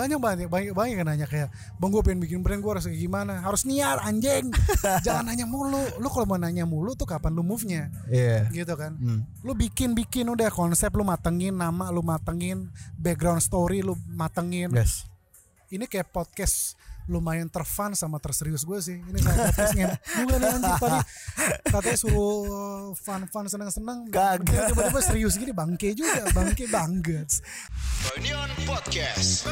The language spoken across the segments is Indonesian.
banyak banyak banyak banyak yang nanya kayak bang gue pengen bikin brand gue harus kayak gimana harus niat anjing jangan nanya mulu lu kalau mau nanya mulu tuh kapan lu move nya Iya. gitu kan Hmm. lu bikin bikin udah konsep lu matengin nama lu matengin background story lu matengin Yes. ini kayak podcast lumayan terfun sama terserius gue sih. Ini kayak podcastnya juga nih anjing tadi katanya suruh fun fun seneng seneng Kagak. tiba-tiba serius gini bangke juga bangke banget Reunion Podcast.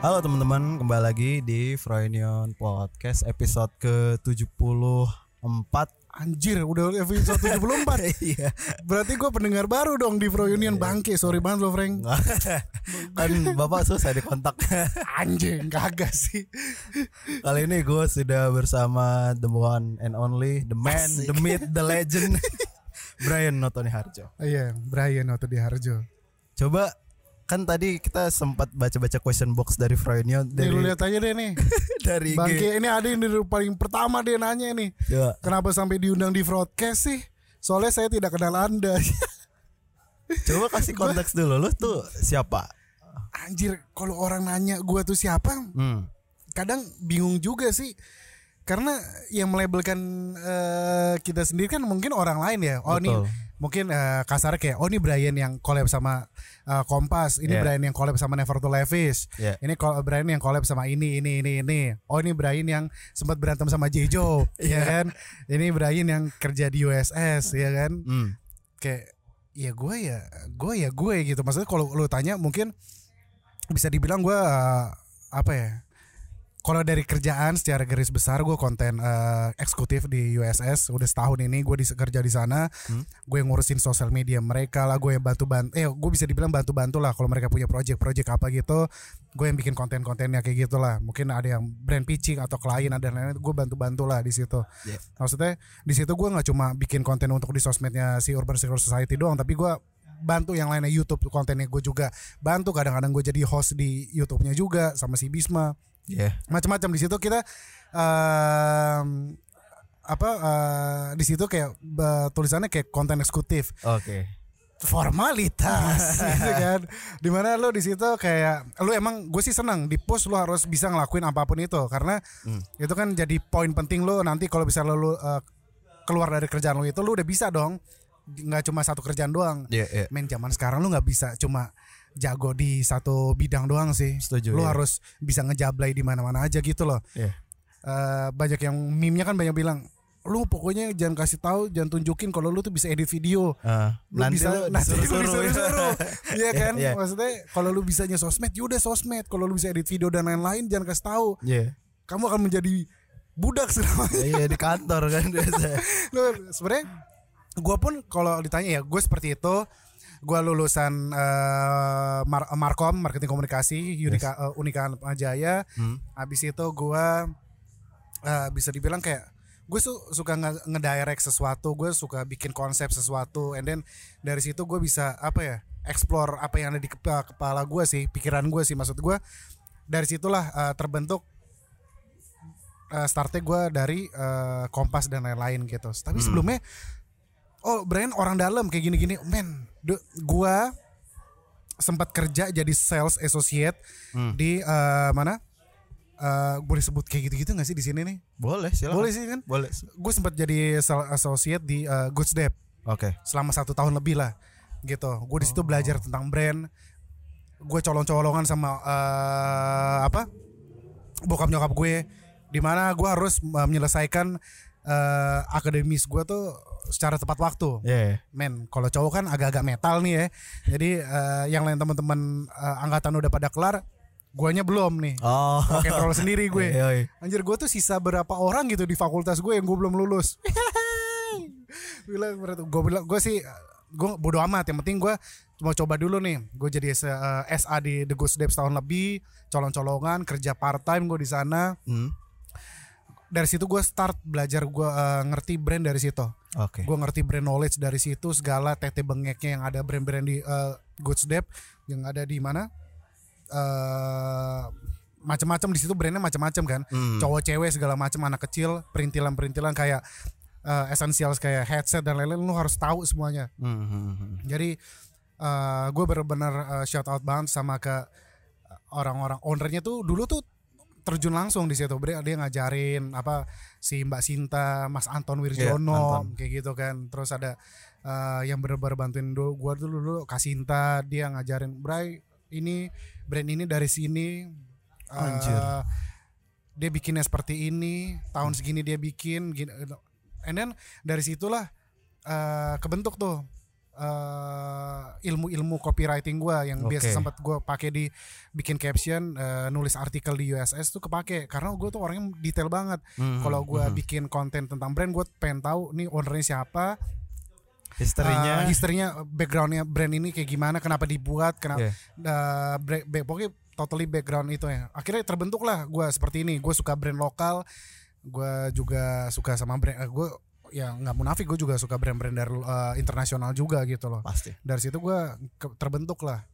Halo teman-teman, kembali lagi di Froynion Podcast episode ke-74 anjir udah episode 74 Iya. Berarti gue pendengar baru dong di Pro Union. Bangke sorry banget lo Frank. Kan Bapak susah dikontak. Anjing kagak sih. Kali ini gue sudah bersama the one and only The man, the myth, the legend. Brian Notoni Harjo iya Brian Oto di Harjo Coba kan tadi kita sempat baca-baca question box dari Nih dari lu lihat aja deh nih dari. Bangke ini ada yang dari paling pertama dia nanya nih Coba. Kenapa sampai diundang di broadcast sih? Soalnya saya tidak kenal anda Coba kasih konteks dulu lu tuh siapa? Anjir kalau orang nanya gua tuh siapa Hmm. Kadang bingung juga sih Karena yang melabelkan eh, kita sendiri kan mungkin orang lain ya Oh Betul. nih mungkin eh, kasar kayak Oh ini Brian yang collab sama eh, Kompas Ini Yeah. Brian yang collab sama Never to Levis Yeah. Ini Brian yang collab sama ini ini ini ini Oh ini Brian yang sempat berantem sama Jejo ya kan Ini Brian yang kerja di USS ya kan Hmm. kayak ya gue ya gue ya gue gitu maksudnya kalau lu tanya mungkin bisa dibilang gue eh, apa ya kalau dari kerjaan secara garis besar gue konten eh, eksekutif di USS udah setahun ini gue kerja di sana. Gue yang ngurusin sosial media mereka lah gue yang bantu bantu eh gue bisa dibilang bantu bantu lah kalau mereka punya project-project apa gitu. Gue yang bikin konten-kontennya kayak gitulah. Mungkin ada yang brand pitching atau klien ada lain-lain gue bantu bantu lah di situ. Yeah. maksudnya di situ gue nggak cuma bikin konten untuk di sosmednya si Urban Circle Society doang tapi gue bantu yang lainnya YouTube kontennya gue juga. Bantu kadang-kadang gue jadi host di YouTube-nya juga sama si Bisma Yeah. macam-macam di situ kita em, apa eh, di situ kayak eh, tulisannya kayak konten eksekutif. Oke. formalitas. Gitu kan. Di mana lo di situ kayak lo emang gue sih senang di post lo harus bisa ngelakuin apa pun itu. Karena itu kan jadi poin penting lo. Nanti kalau bisa lo, lo, eh, keluar dari kerjaan lo itu lo udah bisa dong. Nggak cuma satu kerjaan doang. Iya, iya. men zaman sekarang lo nggak bisa. Cuma jago di satu bidang doang sih Setuju, lo iya. harus bisa ngejablay di mana-mana aja gitu loh Iya. Eh, banyak yang meme-nya kan banyak bilang lu pokoknya jangan kasih tahu jangan tunjukin kalau lu tuh bisa edit video Ah, lu nanti bisa lu nanti lu disuruh-suruh. disuruh-suruh Iya kan Iya. maksudnya kalau lu bisanya sosmed yaudah sosmed kalau lu bisa edit video dan lain-lain jangan kasih tahu Iya. kamu akan menjadi budak selamanya Iya di kantor kan biasa. lu sebenarnya gue pun kalau ditanya ya gue seperti itu gue lulusan eh, Mar- Markom marketing komunikasi Unika eh, Unika Jaya. Habis itu gue eh, bisa dibilang kayak gue su- suka nge- ngedirect sesuatu gue suka bikin konsep sesuatu and then dari situ gue bisa apa ya explore apa yang ada di kepa- kepala gue sih pikiran gue sih. Maksud gue dari situlah eh, terbentuk eh, startnya gue dari eh, Kompas dan lain-lain gitu. Tapi sebelumnya, oh Brian orang dalam kayak gini-gini, men, gue sempat kerja jadi sales associate di eh, mana? Eh boleh sebut kayak gitu-gitu gak sih di sini nih? Boleh silakan. Boleh sih kan? Boleh. Gue sempat jadi sales associate di eh, Goods Dep Oke. selama satu tahun lebih lah gitu gue di situ belajar tentang brand gue colong-colongan sama eh, apa bokap nyokap gue di mana gue harus menyelesaikan eh, akademis gue tuh secara tepat waktu. Iya. men kalau cowok kan agak-agak metal nih ya. Jadi eh, yang lain teman-teman eh, angkatan udah pada kelar guanya belum nih. Oh. Rock and roll sendiri gue. Iya, iya. Anjir gue tuh sisa berapa orang gitu di fakultas gue yang gue belum lulus. Bilang gue bilang gue sih gue bodo amat. Yang penting gue mau coba dulu nih. Gue jadi S- eh, SA di The Ghost Dep setahun lebih colong-colongan kerja part time gue di sana. Hmm. Dari situ gue start belajar gue eh, ngerti brand dari situ Oke. gue ngerti brand knowledge dari situ segala tete bengeknya yang ada brand-brand di uh, Goods Dep yang ada di mana eh macam-macam di situ brandnya macam-macam kan Hmm. cowok cewek segala macam anak kecil perintilan-perintilan kayak uh, essentials kayak headset dan lain-lain lu harus tahu semuanya Hmm, hmm, hmm. jadi gue bener-bener uh, shout out banget sama ke orang-orang ownernya tuh dulu tuh terjun langsung di situ Bre. dia ngajarin apa si Mbak Sinta Mas Anton Wirjono Anton. kayak gitu kan terus ada uh, yang bener-bener bantuin dulu gue dulu dulu Kasinta dia ngajarin Bray ini brand ini dari sini uh, Anjir. dia bikinnya seperti ini tahun segini dia bikin gini and then dari situlah uh, kebentuk tuh uh, ilmu-ilmu copywriting gua yang biasa Oke. sempat gua pakai di bikin caption uh, nulis artikel di USS tuh kepake karena gue tuh orangnya detail banget Hmm, kalau gua hmm. bikin konten tentang brand gue pengen tahu nih ownernya siapa historinya uh, historinya backgroundnya brand ini kayak gimana kenapa dibuat kenapa Iya. uh, bre- be- pokoknya totally background itu ya akhirnya terbentuk lah gue seperti ini gue suka brand lokal gue juga suka sama brand gue ya nggak munafik gue juga suka brand-brand dari uh, internasional juga gitu loh. Pasti. Dari situ gue terbentuk lah.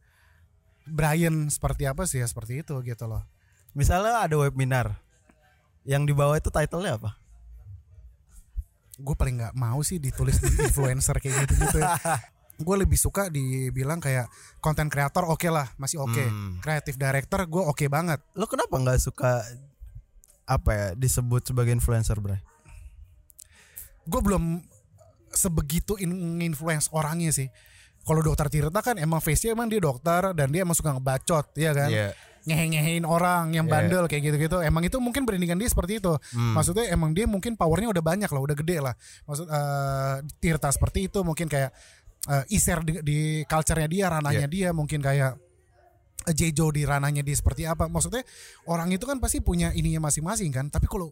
Brian seperti apa sih? Ya seperti itu gitu loh. Misalnya ada webinar yang di bawah itu title-nya apa? Gue paling nggak mau sih ditulis di influencer kayak gitu gitu gue lebih suka dibilang kayak content creator oke lah masih oke. Hmm. creative director gue oke banget. Lo kenapa nggak suka apa ya disebut sebagai influencer bro gue belum sebegitu in- influence orangnya sih. Kalau dokter Tirta kan emang face-nya emang dia dokter dan dia emang suka ngebacot ya kan? Iya. ngehe-ngehein orang yang Iya. bandel kayak gitu-gitu. Emang itu mungkin brandingan dia seperti itu. Hmm. maksudnya emang dia mungkin powernya udah banyak lah udah gede lah. Maksud eh, Tirta seperti itu mungkin kayak eh, Iser di, di culture-nya dia ranahnya dia mungkin kayak eh, Jejo di ranahnya dia seperti apa. Maksudnya orang itu kan pasti punya ininya masing-masing kan. Tapi kalau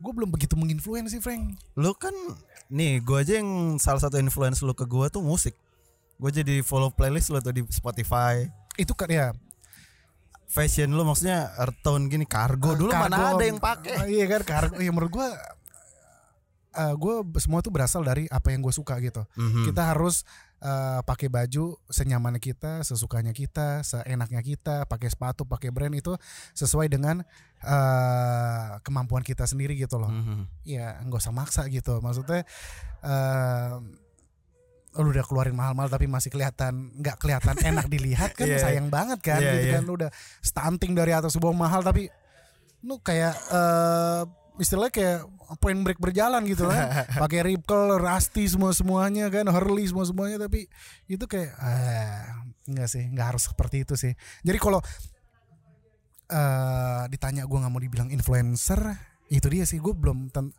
gue belum begitu menginfluence sih Frank Lu kan nih gue aja yang salah satu influence lu ke gue tuh musik. Gue jadi follow playlist lu tuh di Spotify. itu kan ya Fashion lu maksudnya earth tone gini kargo dulu Kargo, mana ada yang pakai. eh, iya kan kargo ya menurut gue eh gue semua tuh berasal dari apa yang gue suka gitu Mhm. kita harus eh, pakai baju senyamannya kita sesukanya kita seenaknya kita pakai sepatu pakai brand itu sesuai dengan eh, kemampuan kita sendiri gitu loh Mhm. ya nggak usah maksa gitu maksudnya eh lu udah keluarin mahal-mahal tapi masih kelihatan nggak kelihatan enak dilihat kan Iya. sayang banget kan Iya, gitu iya. kan lu udah stunting dari atas sebuah mahal tapi lu kayak eh istilahnya kayak point break berjalan gitu kan. Pakai Ripple, Rusty semua semuanya kan Hurley semua semuanya tapi itu kayak eh enggak sih nggak harus seperti itu sih. Jadi kalau eh ditanya gue nggak mau dibilang influencer itu dia sih. Gue belum ten-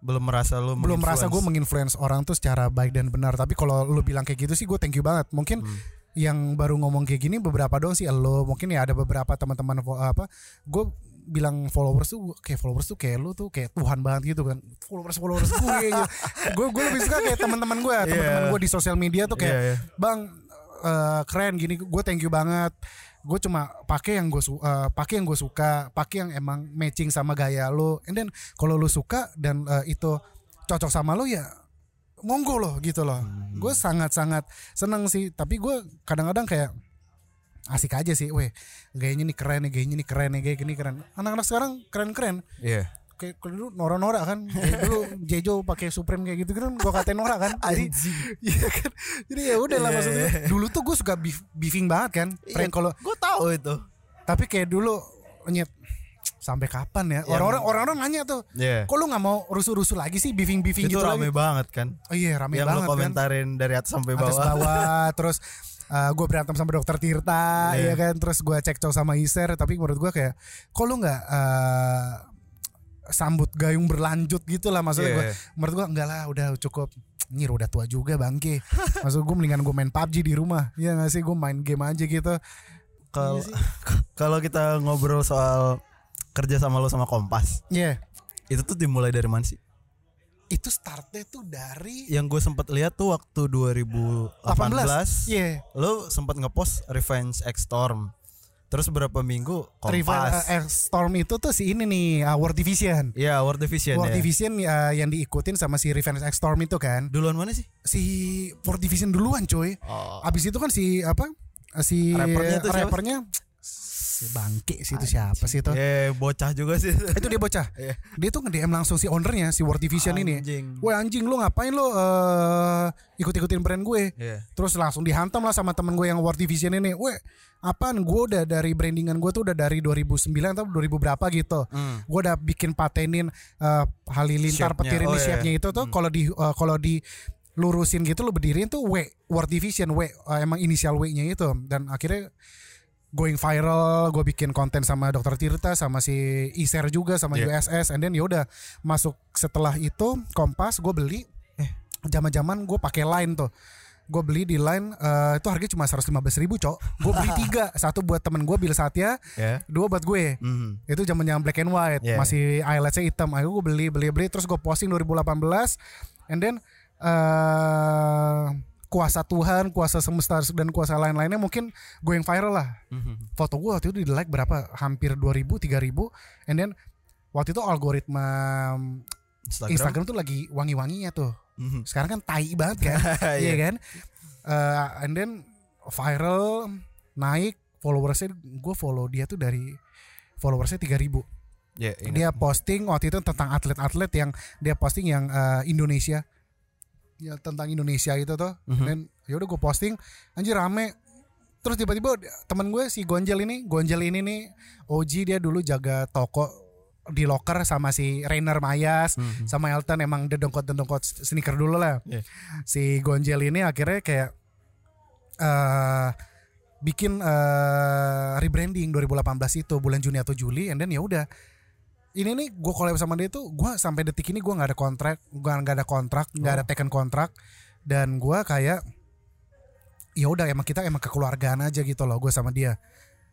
Belum merasa lu belum merasa gue menginfluence. orang tuh secara baik dan benar. Tapi kalau lu bilang kayak gitu sih gue thank you banget. Mungkin Hmm. yang baru ngomong kayak gini beberapa dong sih. Lo mungkin ya ada beberapa teman-teman apa gue bilang followers tuh kayak followers tuh kayak lu tuh kayak Tuhan banget gitu kan followers followers gue gitu. gue gue lebih suka kayak teman-teman gue teman-teman Iya. gue di sosial media tuh kayak Iya, iya. bang eh, keren gini gue thank you banget gue cuma pakai yang gue su eh, pakai yang gue suka pakai yang emang matching sama gaya lo and then kalau lu suka dan eh, itu cocok sama lo ya monggo loh gitu loh Hmm. gue sangat sangat seneng sih tapi gue kadang-kadang kayak asik aja sih weh gayanya nih keren nih gayanya nih keren nih gaya gini keren anak-anak sekarang keren-keren Iya. kayak kalau dulu Nora-Nora kan Kayak dulu Jejo pakai Supreme kayak gitu kan gue katain Nora kan jadi iya kan jadi ya udah lah Iya, maksudnya iya. dulu tuh gue suka beef, beefing banget kan Frank kalau gue tahu itu. tapi kayak dulu nyet sampai kapan ya orang-orang orang-orang nanya tuh Iya. kok lu nggak mau rusuh-rusuh lagi sih beefing beefing Itu gitu rame lagi banget kan. oh iya rame yang banget lu kan komentarin dari atas sampai atas bawah. bawah terus gue berantem sama dokter Tirta Iya. ya kan? Terus gue cekcok sama Iser tapi menurut gue kayak kok lu nggak eh, sambut gayung berlanjut gitu lah maksudnya Iya. gue menurut gue enggak lah udah cukup. Nyir udah tua juga bangke. Maksud gue mendingan gue main PUBG di rumah. Ya gak sih? Gue main game aja gitu. Kalau kalau kita ngobrol soal kerja sama lo sama Kompas, Iya. itu tuh dimulai dari mana sih? Itu startnya tuh dari Yang gue sempat lihat tuh waktu 2018, 18 Iya lo sempat ngepost Revenge X Storm. Terus berapa minggu Rival Kompas. eh, Storm itu tuh si ini nih uh, World Division Iya, World Division World ya. Division uh, yang diikutin sama si Revenge X Storm itu kan Duluan mana sih? Si World Division duluan coy Oh. Abis itu kan si apa Si Rappernya tuh siapa? Si bangke sih itu siapa sih itu? Eh bocah juga sih. Itu dia bocah. Iya. Dia tuh nge-DM langsung si ownernya si World Division ini. Anjing. Woi anjing lu ngapain lu eh ikut-ikutin brand gue? Iya. Terus langsung dihantam lah sama temen gue yang World Division ini. Weh, apaan? Gue udah dari brandingan gue tuh udah dari 2009 atau 2000 berapa gitu. Hmm. Gue udah bikin patenin eh, halilintar petir ini Oh, iya. shape-nya itu tuh kalau di eh, kalau di lurusin gitu lu berdiriin tuh W World Division W eh, emang inisial W-nya itu dan akhirnya going viral gue bikin konten sama Dokter Tirta sama si Iser juga sama Iya. USS and then ya udah masuk setelah itu Kompas gue beli. Eh. Zaman-zaman gue pakai line tuh. Gue beli di line eh, itu harganya cuma 115 ribu cok. Gue beli tiga. Satu buat temen gue Bill Satya. Ya. dua buat gue. Mhm. itu zaman yang black and white. Yeah. masih eyeletsnya hitam. Akhirnya gue beli beli beli. Terus gue posting 2018 and then eh kuasa Tuhan kuasa semesta dan kuasa lain-lainnya mungkin gue yang viral lah. Mhm. foto gue waktu itu di like berapa? Hampir 2000 3000 and then waktu itu algoritma Instagram. Instagram, tuh lagi wangi-wanginya tuh. Mhm. sekarang kan tai banget kan? Iya. Kan? Eh, and then viral naik followersnya gue follow dia tuh dari followersnya 3000 Ya, ingat. dia posting waktu itu tentang atlet-atlet yang dia posting yang eh, Indonesia ya tentang Indonesia itu tuh Mhm. dan ya udah gue posting anjir rame terus tiba-tiba temen gue si Gonjel ini Gonjel ini nih OG dia dulu jaga toko di locker sama si Rainer Mayas Mhm. sama Elton emang dedongkot-dedongkot sneaker dulu lah Iya. si Gonjel ini akhirnya kayak eh bikin eh, rebranding 2018 itu bulan Juni atau Juli and then ya udah ini nih gue collab sama dia tuh gue sampai detik ini gue nggak ada kontrak gue nggak ada kontrak nggak ada taken kontrak. Dan gue kayak ya udah emang kita emang kekeluargaan aja gitu loh gue sama dia.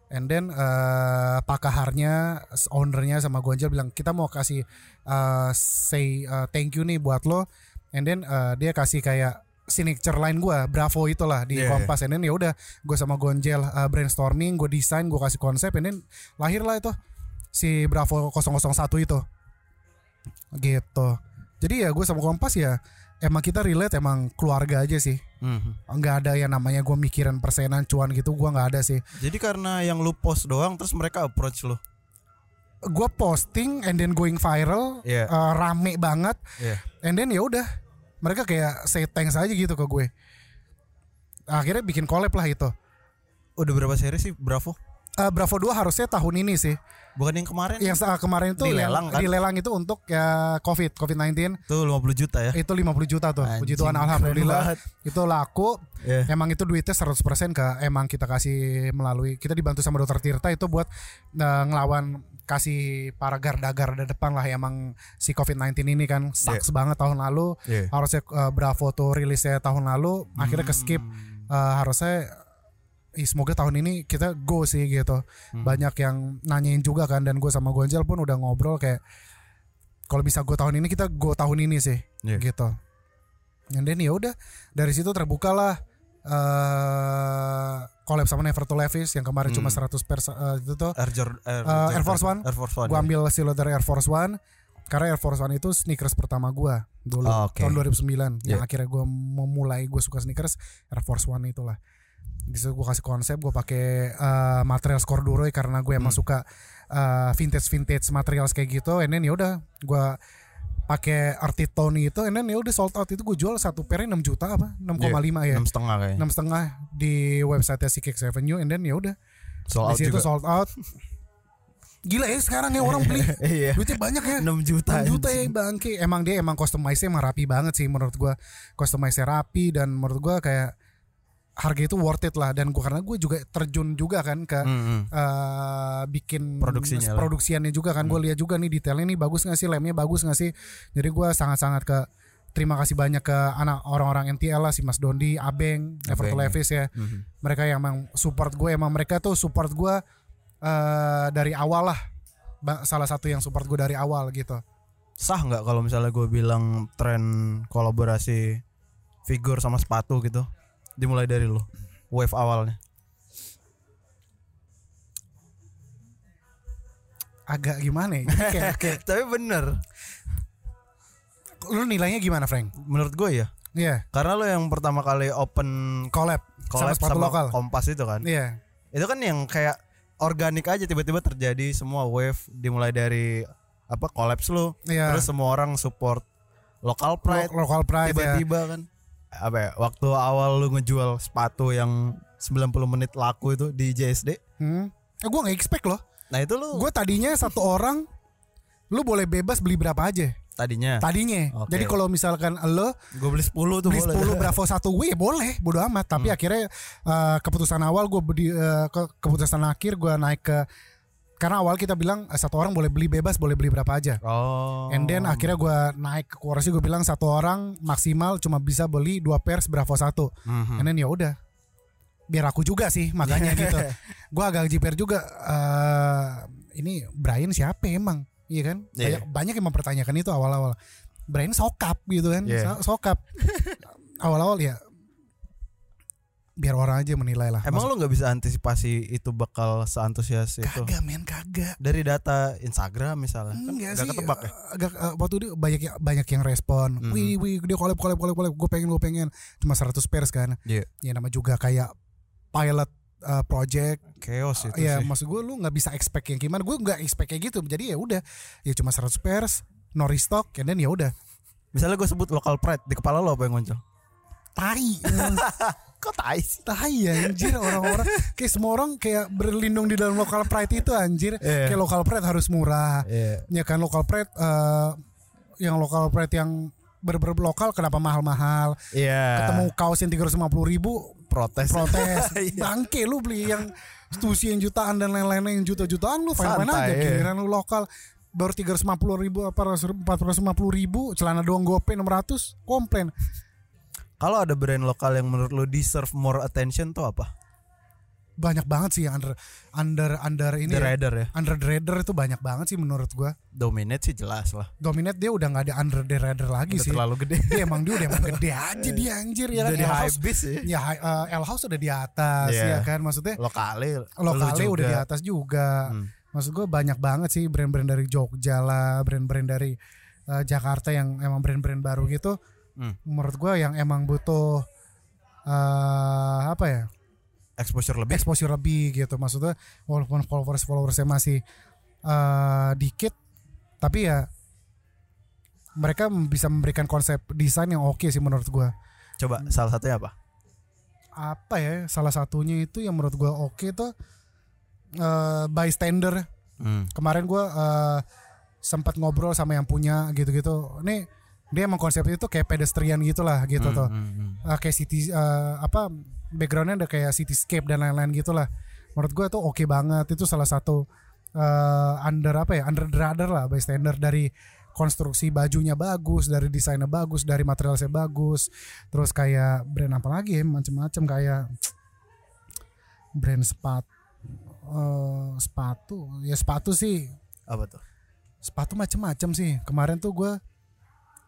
And then eh pakaharnya ownernya sama Gonjal bilang kita mau kasih eh, say eh, thank you nih buat lo. And then eh, dia kasih kayak signature line gue Bravo itulah di Yeah, Kompas. And then ya udah gue sama Gonjel eh, brainstorming gue desain gue kasih konsep and then lahirlah itu si Bravo 001 itu gitu jadi ya gue sama Kompas ya emang kita relate emang keluarga aja sih Mhm. nggak ada yang namanya gue mikirin persenan cuan gitu gue nggak ada sih Jadi karena yang lu post doang terus mereka approach lu. gue posting and then going viral Iya. eh, rame banget Iya. and then ya udah mereka kayak say thanks aja gitu ke gue akhirnya bikin collab lah itu Udah berapa seri sih Bravo? Eh, Bravo 2 harusnya tahun ini sih Bukan yang kemarin? yang saat kemarin itu Dilelang yang kan? dilelang itu untuk ya covid covid 19 Tuh 50 juta ya. itu 50 juta tuh puji Anjing, Tuhan keren alhamdulillah itu laku Iya. emang itu duitnya 100% ke emang kita kasih melalui kita dibantu sama dokter Tirta itu buat eh, ngelawan kasih para garda-garda depan lah emang si COVID-19 ini kan sucks banget tahun lalu Iya. harusnya eh, Bravo tuh rilisnya tahun lalu akhirnya ke skip. Eh, harusnya ih, semoga tahun ini kita go sih gitu Hmm. banyak yang nanyain juga kan dan gue sama Gonjal pun udah ngobrol kayak kalau bisa go tahun ini kita go tahun ini sih Iya. gitu and then ya udah dari situ terbuka lah eh collab sama Never to Levis yang kemarin cuma 100 pers eh, itu tuh Air, Jor- Air, Eh, Air. Force One. Air Force One. gue ya. ambil hasil dari Air Force One karena Air Force One itu sneakers pertama gue dulu Oh, oke. tahun 2009 yang Yeah. akhirnya gue memulai gue suka sneakers Air Force One itulah situ gue kasih konsep gue pakai eh, material corduroy karena gue emang Hmm. suka vintage vintage material kayak gitu and then ya udah gue pakai arti tone itu and then ya udah sold out itu gue jual satu pairnya 6 juta apa 6,5 ya Enam setengah kayaknya. enam setengah di website si Kicks Avenue and then ya udah Sold out juga. sold out gila ya sekarang ya orang beli Iya. duitnya banyak ya 6 juta. 6 juta ya bangke Emang dia emang customize emang rapi banget sih menurut gua Customize rapi dan menurut gua kayak harga itu worth it lah. Dan gua karena gue juga terjun juga kan ke Mm-mm. eh, bikin Produksinya lah. produksiannya juga kan. Gue lihat juga nih detailnya nih bagus nggak sih? Lemnya bagus nggak sih? Jadi gua sangat-sangat ke terima kasih banyak ke anak orang-orang NTL lah si Mas Dondi Abeng ya. Levis ya. Mhm. mereka yang emang support gue emang mereka tuh support gue eh dari awal lah. Salah satu yang support gue dari awal gitu. Sah nggak kalau misalnya gue bilang tren kolaborasi figur sama sepatu gitu dimulai dari lo wave awalnya. Agak gimana ya? Kayak, kayak tapi bener. Lu nilainya gimana Frank? Menurut gue ya. Iya. Karena lo yang pertama kali open collab, collab sama sepatu lokal. Kompas itu kan. Iya. Itu kan yang kayak organik aja tiba-tiba terjadi semua wave dimulai dari apa collapse lu. Iya. terus semua orang support local pride. Lo- local pride ya. tiba-tiba kan apa ya waktu awal lu ngejual sepatu yang 90 menit laku itu di JSD Hmm. Eh, gue nggak expect loh. nah itu lu Gue tadinya satu orang lu boleh bebas beli berapa aja tadinya tadinya. Oke. Jadi kalau misalkan lo gue beli 10 tuh beli boleh 10 Bravo 1 W boleh, bodo amat. Tapi akhirnya eh, keputusan awal gue beli eh, ke keputusan akhir gue naik ke karena awal kita bilang eh, satu orang boleh beli bebas, boleh beli berapa aja. oh And then akhirnya gue naik ke kurasi gue bilang satu orang maksimal cuma bisa beli dua pairs Bravo 1 Mhm. And then ya udah biar aku juga sih makanya gitu. Gue agak jiper juga eh ini Brian siapa emang? Iya kan? Banyak, Iya. banyak yang mempertanyakan itu awal-awal. Brian sokap gitu kan. So- Sokap. awal-awal ya biar orang aja menilai lah. emang lu nggak bisa antisipasi itu bakal seantusias itu kagak men kagak. dari data Instagram misalnya kan Enggak nggak sih. ketebak ya Agak eh, waktu itu banyak yang- banyak yang respon. Mhm. Wih wih dia collab collab collab collab. Gue pengen gue pengen. Cuma 100 pairs kan. Iya. Ya nama juga kayak pilot eh, project chaos itu Iya, sih maksud gue lu nggak bisa expect yang gimana. Gue nggak expect kayak gitu. Jadi ya udah, ya cuma 100 pairs, no restock, and then ya udah. misalnya gue sebut local pride di kepala lo apa yang muncul Tai, kok tai sih tai ya anjir orang-orang. Kayak semua orang kayak berlindung di dalam local pride itu anjir. Iya. Kayak local pride harus murah. Iya. Ya kan local pride, eh, yang local pride yang ber-ber lokal kenapa mahal-mahal? Iya. Ketemu kaos yang 350 ribu protes. protes Iya. bangke lu beli yang stusi yang jutaan dan lain-lain yang juta-jutaan lu fine fine Santai, aja iya. giliran lu lokal baru 350 ribu apa 450 ribu celana doang gope 600 komplain Kalau ada brand lokal yang menurut lo deserve more attention tuh apa? banyak banget sih yang under under under ini The ya. Raider ya. under the radar itu banyak banget sih menurut gua Dominate sih jelas lah. dominate dia udah nggak ada under the radar lagi Udah sih terlalu gede. dia emang dia udah emang gede aja dia anjir ya kan Jadi House high beast ya. ya eh, L House udah di atas Iya. ya kan maksudnya Lokale. lokalnya lu udah di atas juga. Hmm. Maksud gue banyak banget sih brand-brand dari Jogja lah, brand-brand dari eh, Jakarta yang emang brand-brand baru gitu. Hmm. Menurut gue yang emang butuh eh apa ya Exposure lebih. exposure lebih gitu. Maksudnya walaupun followers followersnya masih eh dikit, tapi ya mereka bisa memberikan konsep desain yang oke sih menurut gue. Coba salah satunya apa? Apa ya? Salah satunya itu yang menurut gue oke tuh eh bystander Hmm. kemarin gue eh, sempat ngobrol sama yang punya gitu-gitu nih dia emang konsepnya itu kayak pedestrian gitu lah gitu tuh. Hmm, hmm, Eh, kayak city eh, apa backgroundnya ada kayak cityscape dan lain-lain gitulah. Menurut gue tuh oke banget. Itu salah satu eh, under apa ya under the radar lah bystander dari konstruksi bajunya bagus dari desainnya bagus dari materialnya bagus. Terus kayak brand apa lagi ya macam-macam kayak brand sepatu eh, sepatu. Ya sepatu sih Apa tuh? sepatu macem-macem sih. Kemarin tuh gue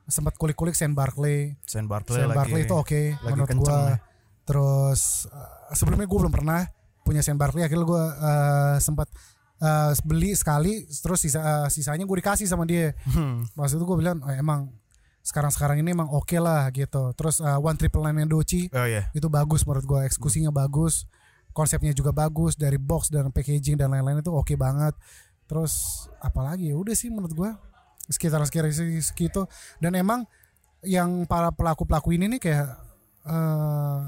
sempat kulik-kulik Saint Barkley Saint Barkley Saint lagi. Barkley itu oke lagi menurut gue ya. terus uh, sebelumnya gue belum pernah punya Saint Barkley akhirnya gue uh, sempat uh, beli sekali terus sisa, uh, sisanya gue dikasih sama dia Hmm. maksud itu gue bilang "Oh, emang sekarang-sekarang ini emang oke lah gitu terus uh, One Triple Nine yang Doci Oh iya. itu bagus menurut gue eksekusinya bagus konsepnya juga bagus dari box dan packaging dan lain-lain itu oke banget terus apalagi ya udah sih menurut gue sekitar sekitar segitu dan emang yang para pelaku pelaku ini nih kayak eh,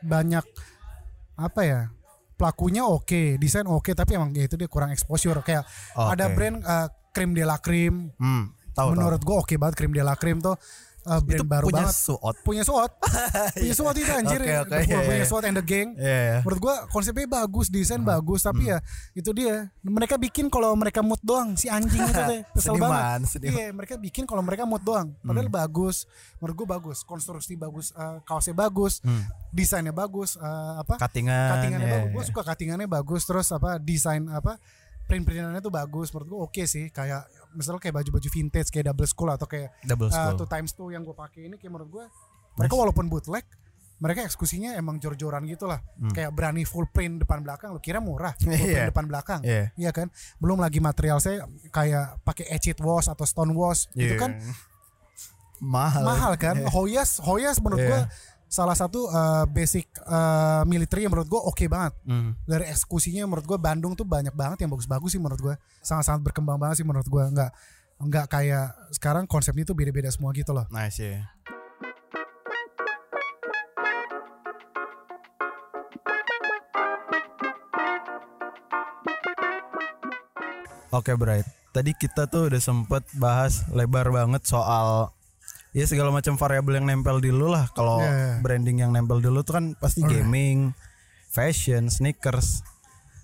banyak apa ya pelakunya oke desain oke tapi emang ya itu dia kurang exposure kayak ada Oke. brand eh, Cream de la Cream Hmm. Tahu menurut gue oke banget Cream de la Cream tuh eh, brand itu baru punya banget. Suot. punya SWOT punya SWOT itu anjir. Oke, Punya- iya, punya iya. SWOT and the gang. Iya ya. menurut gua konsepnya bagus desain bagus tapi ya itu dia. Mereka bikin kalau mereka mood doang si anjing itu teh. Kesel Seniman, banget. seniman. iya mereka bikin kalau mereka mood doang. Padahal bagus. Menurut gua bagus. Konstruksi bagus eh, kaosnya bagus. Hmm. desainnya bagus eh, apa? Cuttingan. cuttingannya iya, bagus. gue iya. suka cuttingannya bagus. Terus apa desain apa print printannya tuh bagus menurut gue oke sih kayak misalnya kayak baju-baju vintage kayak double school atau kayak Double uh, school. two times two yang gue pakai ini kayak menurut gue mereka walaupun bootleg mereka eksekusinya emang jor-joran gitu lah kayak berani full print depan belakang lu kira murah full Hmm. Print depan belakang Iya. iya kan belum lagi material saya kayak pakai etched wash atau stone wash itu Iya. kan mahal. mahal kan Hoyas Hoyas menurut Iya. gua salah satu eh, basic eh, military yang menurut gue oke banget. Hmm. dari eksekusinya menurut gue Bandung tuh banyak banget yang bagus-bagus sih menurut gue sangat-sangat berkembang banget sih menurut gue nggak nggak kayak sekarang konsepnya tuh beda-beda semua gitu loh. Nice ya. Oke Bright, tadi kita tuh udah sempet bahas lebar banget soal ya segala macam variabel yang nempel di lu lah. Kalau iya. branding yang nempel di lu tuh kan pasti gaming, fashion, sneakers.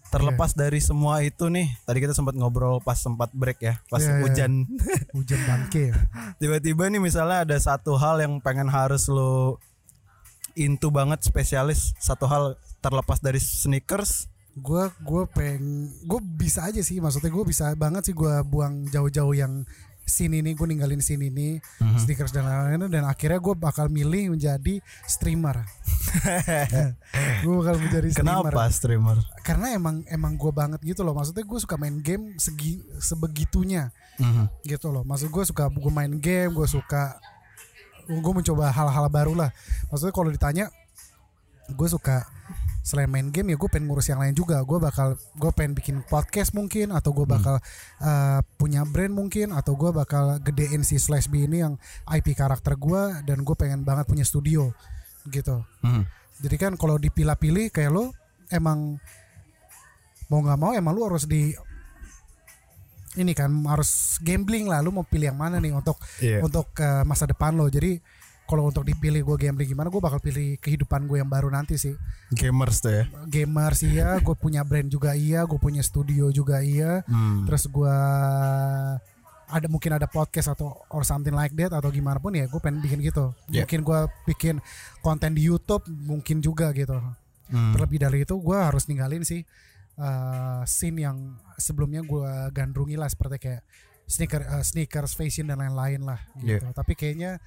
Terlepas Iya. dari semua itu nih, tadi kita sempat ngobrol pas sempat break ya, pas Iya, iya. hujan. hujan bangke tiba-tiba nih misalnya ada satu hal yang pengen harus lo into banget spesialis satu hal terlepas dari sneakers gue gue peng gue bisa aja sih maksudnya gue bisa banget sih gue buang jauh-jauh yang scene ini gue ninggalin scene ini Mhm. stickers dan lain-lain dan akhirnya gue bakal milih menjadi streamer. Gue bakal menjadi streamer. Kenapa streamer? Karena emang emang gue banget gitu loh. Maksudnya gue suka main game segi sebegitunya. Mhm. gitu loh. Maksud gue suka gue main game gue suka gue mencoba hal-hal baru lah. Maksudnya kalau ditanya gue suka selain main game ya gue pengen ngurus yang lain juga. Gue bakal gue pengen bikin podcast mungkin atau gue bakal uh, punya brand mungkin atau gue bakal gedein si slash b ini yang IP karakter gue dan gue pengen banget punya studio gitu. Mhm. jadi kan kalau dipilah-pilih kayak lo emang mau nggak mau emang lu harus di ini kan harus gambling lah. Lu mau pilih yang mana nih untuk Iya. untuk eh, masa depan lo. Jadi kalau untuk dipilih gue gambling gimana gue bakal pilih kehidupan gue yang baru nanti sih gamers tuh ya gamers iya gue punya brand juga iya gue punya studio juga iya Hmm. terus gue ada mungkin ada podcast atau or something like that atau gimana pun ya gue pengen bikin gitu Yeah. mungkin gue bikin konten di YouTube mungkin juga gitu Hmm. terlebih dari itu gue harus ninggalin sih uh, scene yang sebelumnya gue gandrungi lah seperti kayak sneaker uh, sneakers fashion dan lain-lain lah gitu Yeah. tapi kayaknya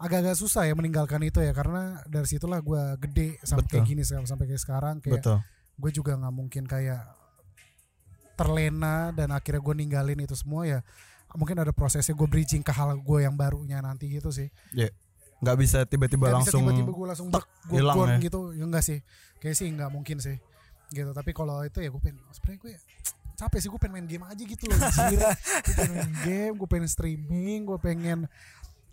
agak-agak susah ya meninggalkan itu ya karena dari situlah gue gede sampai kayak gini sekarang sampai kayak sekarang kayak gue juga nggak mungkin kayak terlena dan akhirnya gue ninggalin itu semua ya. Mungkin ada prosesnya gue bridging ke hal gue yang barunya nanti gitu sih. Nggak bisa tiba-tiba langsung tiba-tiba gue langsung tek, gue hilang ya. gitu. Ya enggak sih. Kayak sih nggak mungkin sih gitu. Tapi kalau itu ya gue pengen sebenarnya gue capek sih gue pengen main game aja gitu loh. Gue pengen main game gue pengen streaming gue pengen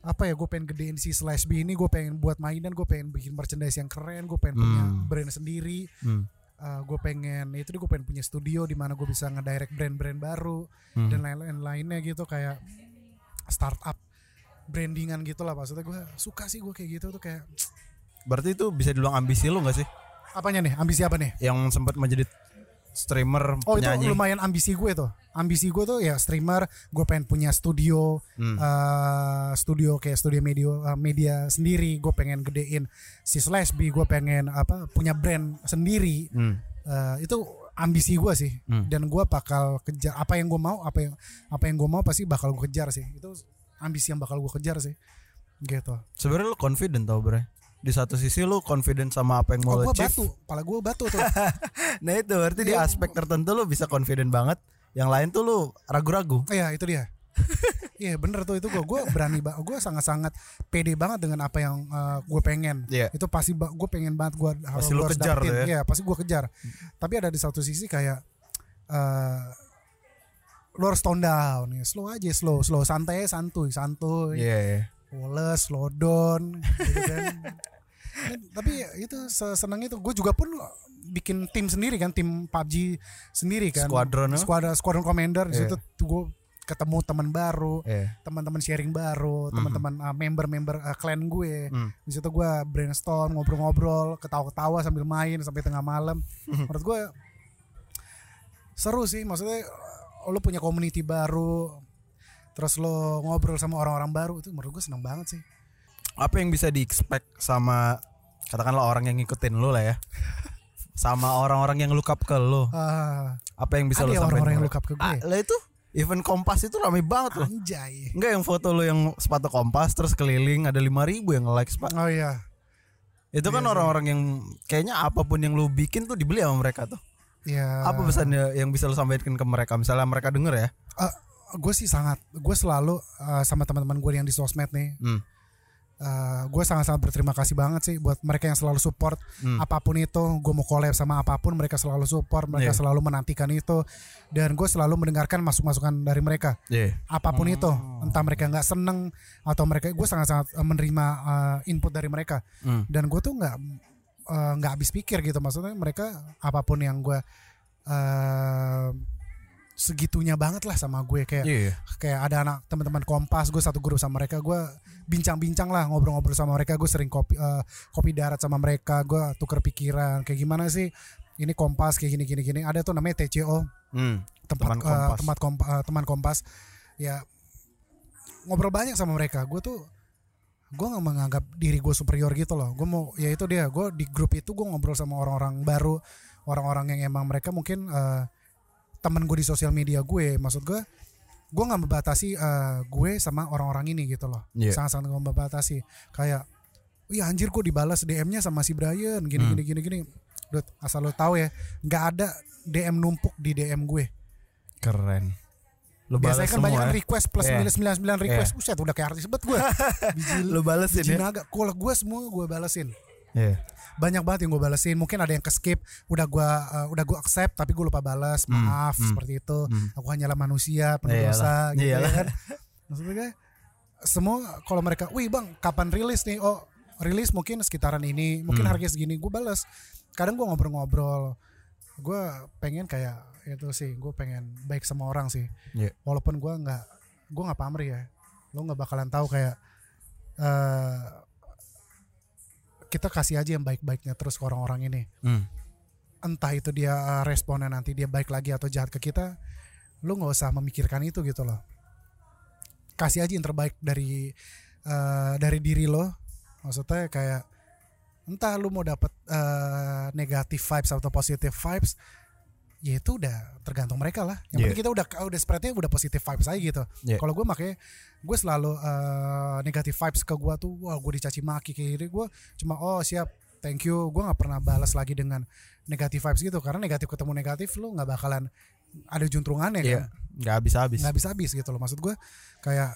apa ya gue pengen gedein si slash B ini gue pengen buat mainan gue pengen bikin merchandise yang keren gue pengen punya Hmm. brand sendiri Hmm. gue pengen itu gue pengen punya studio di mana gue bisa ngedirect brand-brand baru Hmm. dan lain-lain lainnya gitu kayak startup brandingan gitu lah maksudnya gue suka sih gue kayak gitu tuh kayak berarti itu bisa dibilang ambisi lu nggak sih apanya nih ambisi apa nih yang sempat menjadi streamer oh itu penyanyi. lumayan ambisi gue tuh. Ambisi gue tuh ya streamer gue pengen punya studio Hmm. eh, studio kayak studio media eh, media sendiri. Gue pengen gedein si slash B gue pengen apa punya brand sendiri. Hmm. Eh, itu ambisi gue sih. Hmm. dan gue bakal kejar apa yang gue mau apa yang apa yang gue mau pasti bakal gue kejar sih. Itu ambisi yang bakal gue kejar sih. Gitu. Sebenarnya lu confident tau bre di satu sisi lu confident sama apa yang mau oh lu achieve batu pala gue batu tuh nah itu berarti di Iya. aspek tertentu lu bisa confident banget yang lain tuh lu ragu-ragu Iya itu dia. Iya bener tuh itu gue gue berani banget gue sangat sangat pede banget dengan apa yang gue pengen. Iya. Itu pasti gue pengen banget gue harus Pasti lu gua harus kejar dapetin. ya. Iya pasti gue kejar. Tapi ada di satu sisi kayak eh lo harus tone down ya slow aja slow slow santai santuy santuy iya Woles, slow down gitu kan. Tapi itu seneng itu gue juga pun bikin tim sendiri kan tim PUBG sendiri kan. Squadron, squadron squadron commander di Iya. situ gue ketemu teman baru iya. teman-teman sharing baru teman-teman uh, member-member uh, clan gue. Hmm. di situ gue brainstorm ngobrol-ngobrol ketawa-ketawa sambil main sampai tengah malam. Menurut gue seru sih maksudnya lo punya community baru terus lo ngobrol sama orang-orang baru itu menurut gue seneng banget sih. Apa yang bisa di expect sama katakanlah orang yang ngikutin lu lah ya? Sama orang-orang yang look up ke lu. Ah, apa yang bisa lu ya sampaikan orang-orang yang ke look up ke gue? ah, lah itu event kompas itu rame banget loh. Anjay. Enggak yang foto lu yang sepatu kompas terus keliling ada 5000 yang nge-like pak. Oh iya. Itu kan orang-orang yang kayaknya apa pun yang lu bikin tuh dibeli sama mereka tuh. Ya apa pesannya yang bisa lu sampaikan ke mereka? Misalnya mereka denger ya gue sih sangat gue selalu uh, sama teman-teman gue yang di sosmed nih hmm. gue sangat-sangat berterima kasih banget sih buat mereka yang selalu support Hmm. apa pun itu gue mau collab sama apa pun mereka selalu support mereka Iya. selalu menantikan itu dan gue selalu mendengarkan masuk-masukan dari mereka Iya. apa pun itu Oh. entah mereka nggak seneng atau mereka gue sangat-sangat eh, menerima eh, input dari mereka Hmm. dan gue tuh nggak eh, nggak habis pikir gitu maksudnya mereka apa pun yang gue eh, segitunya banget lah sama gue. Kayak Iya. kayak ada anak teman-teman kompas gue satu grup sama mereka. Gue bincang-bincang lah ngobrol-ngobrol sama mereka. Gue sering kopi eh, kopi darat sama mereka. Gue tuker pikiran. Kayak gimana sih? Ini kompas kayak gini gini gini. Ada tuh namanya TCO Hmm. tempat Teman eh, Kompas. tempat kompa- eh, teman kompas. Ya ngobrol banyak sama mereka. Gue tuh gue nggak menganggap diri gue superior gitu loh. Gue mau ya itu dia. Gue di grup itu gue ngobrol sama orang-orang baru orang-orang yang emang mereka mungkin eh, temen gue di sosial media gue maksud gue gue nggak membatasi eh, gue sama orang-orang ini gitu loh Iya. sangat-sangat nggak membatasi kayak Iya anjir kok dibalas DM-nya sama si Brian gini Hmm. gini gini gini. Dut, asal lo tahu ya, nggak ada DM numpuk di DM gue. Keren. Lu Biasanya balas kan banyak semua. kan ya? request plus Iya. 99 request. Buset udah kayak artis bet gue. Lu balesin biji ya? naga. Kalau gue semua gue balesin. Iya. Banyak banget yang gue balesin. Mungkin ada yang ke skip. Udah gue uh, udah gue accept tapi gue lupa balas. Hmm, Maaf hmm, seperti itu. hmm. Aku hanyalah manusia penuh Iyalah, dosa gitu iyalah. ya kan. Maksudnya kayak, semua kalau mereka, wih bang, kapan rilis nih? Oh, rilis mungkin sekitaran ini, mungkin Hmm. harga segini. Gue balas. Kadang gue ngobrol-ngobrol. Gue pengen kayak itu sih, gue pengen baik sama orang sih. Iya. Walaupun gue nggak, gue nggak pamrih ya. Lo nggak bakalan tahu kayak eh kita kasih aja yang baik-baiknya terus ke orang-orang ini. Hmm. Entah itu dia eh, responnya nanti dia baik lagi atau jahat ke kita, lu nggak usah memikirkan itu gitu loh. Kasih aja yang terbaik dari eh, dari diri lo. Maksudnya kayak entah lu mau dapat eh, negatif vibes atau positive vibes, ya itu udah tergantung mereka lah. Yang Iya. penting kita udah udah spreadnya udah positive vibes aja gitu. Iya. Kalau gue makanya gue selalu eh, negative vibes ke gue tuh, wah gue dicaci maki kayak gitu. Gue cuma oh siap, thank you. Gue nggak pernah balas lagi dengan negative vibes gitu karena negatif ketemu negatif lu nggak bakalan ada juntrungannya kan Iya. Nggak habis-habis. nggak bisa habis gitu loh maksud gue kayak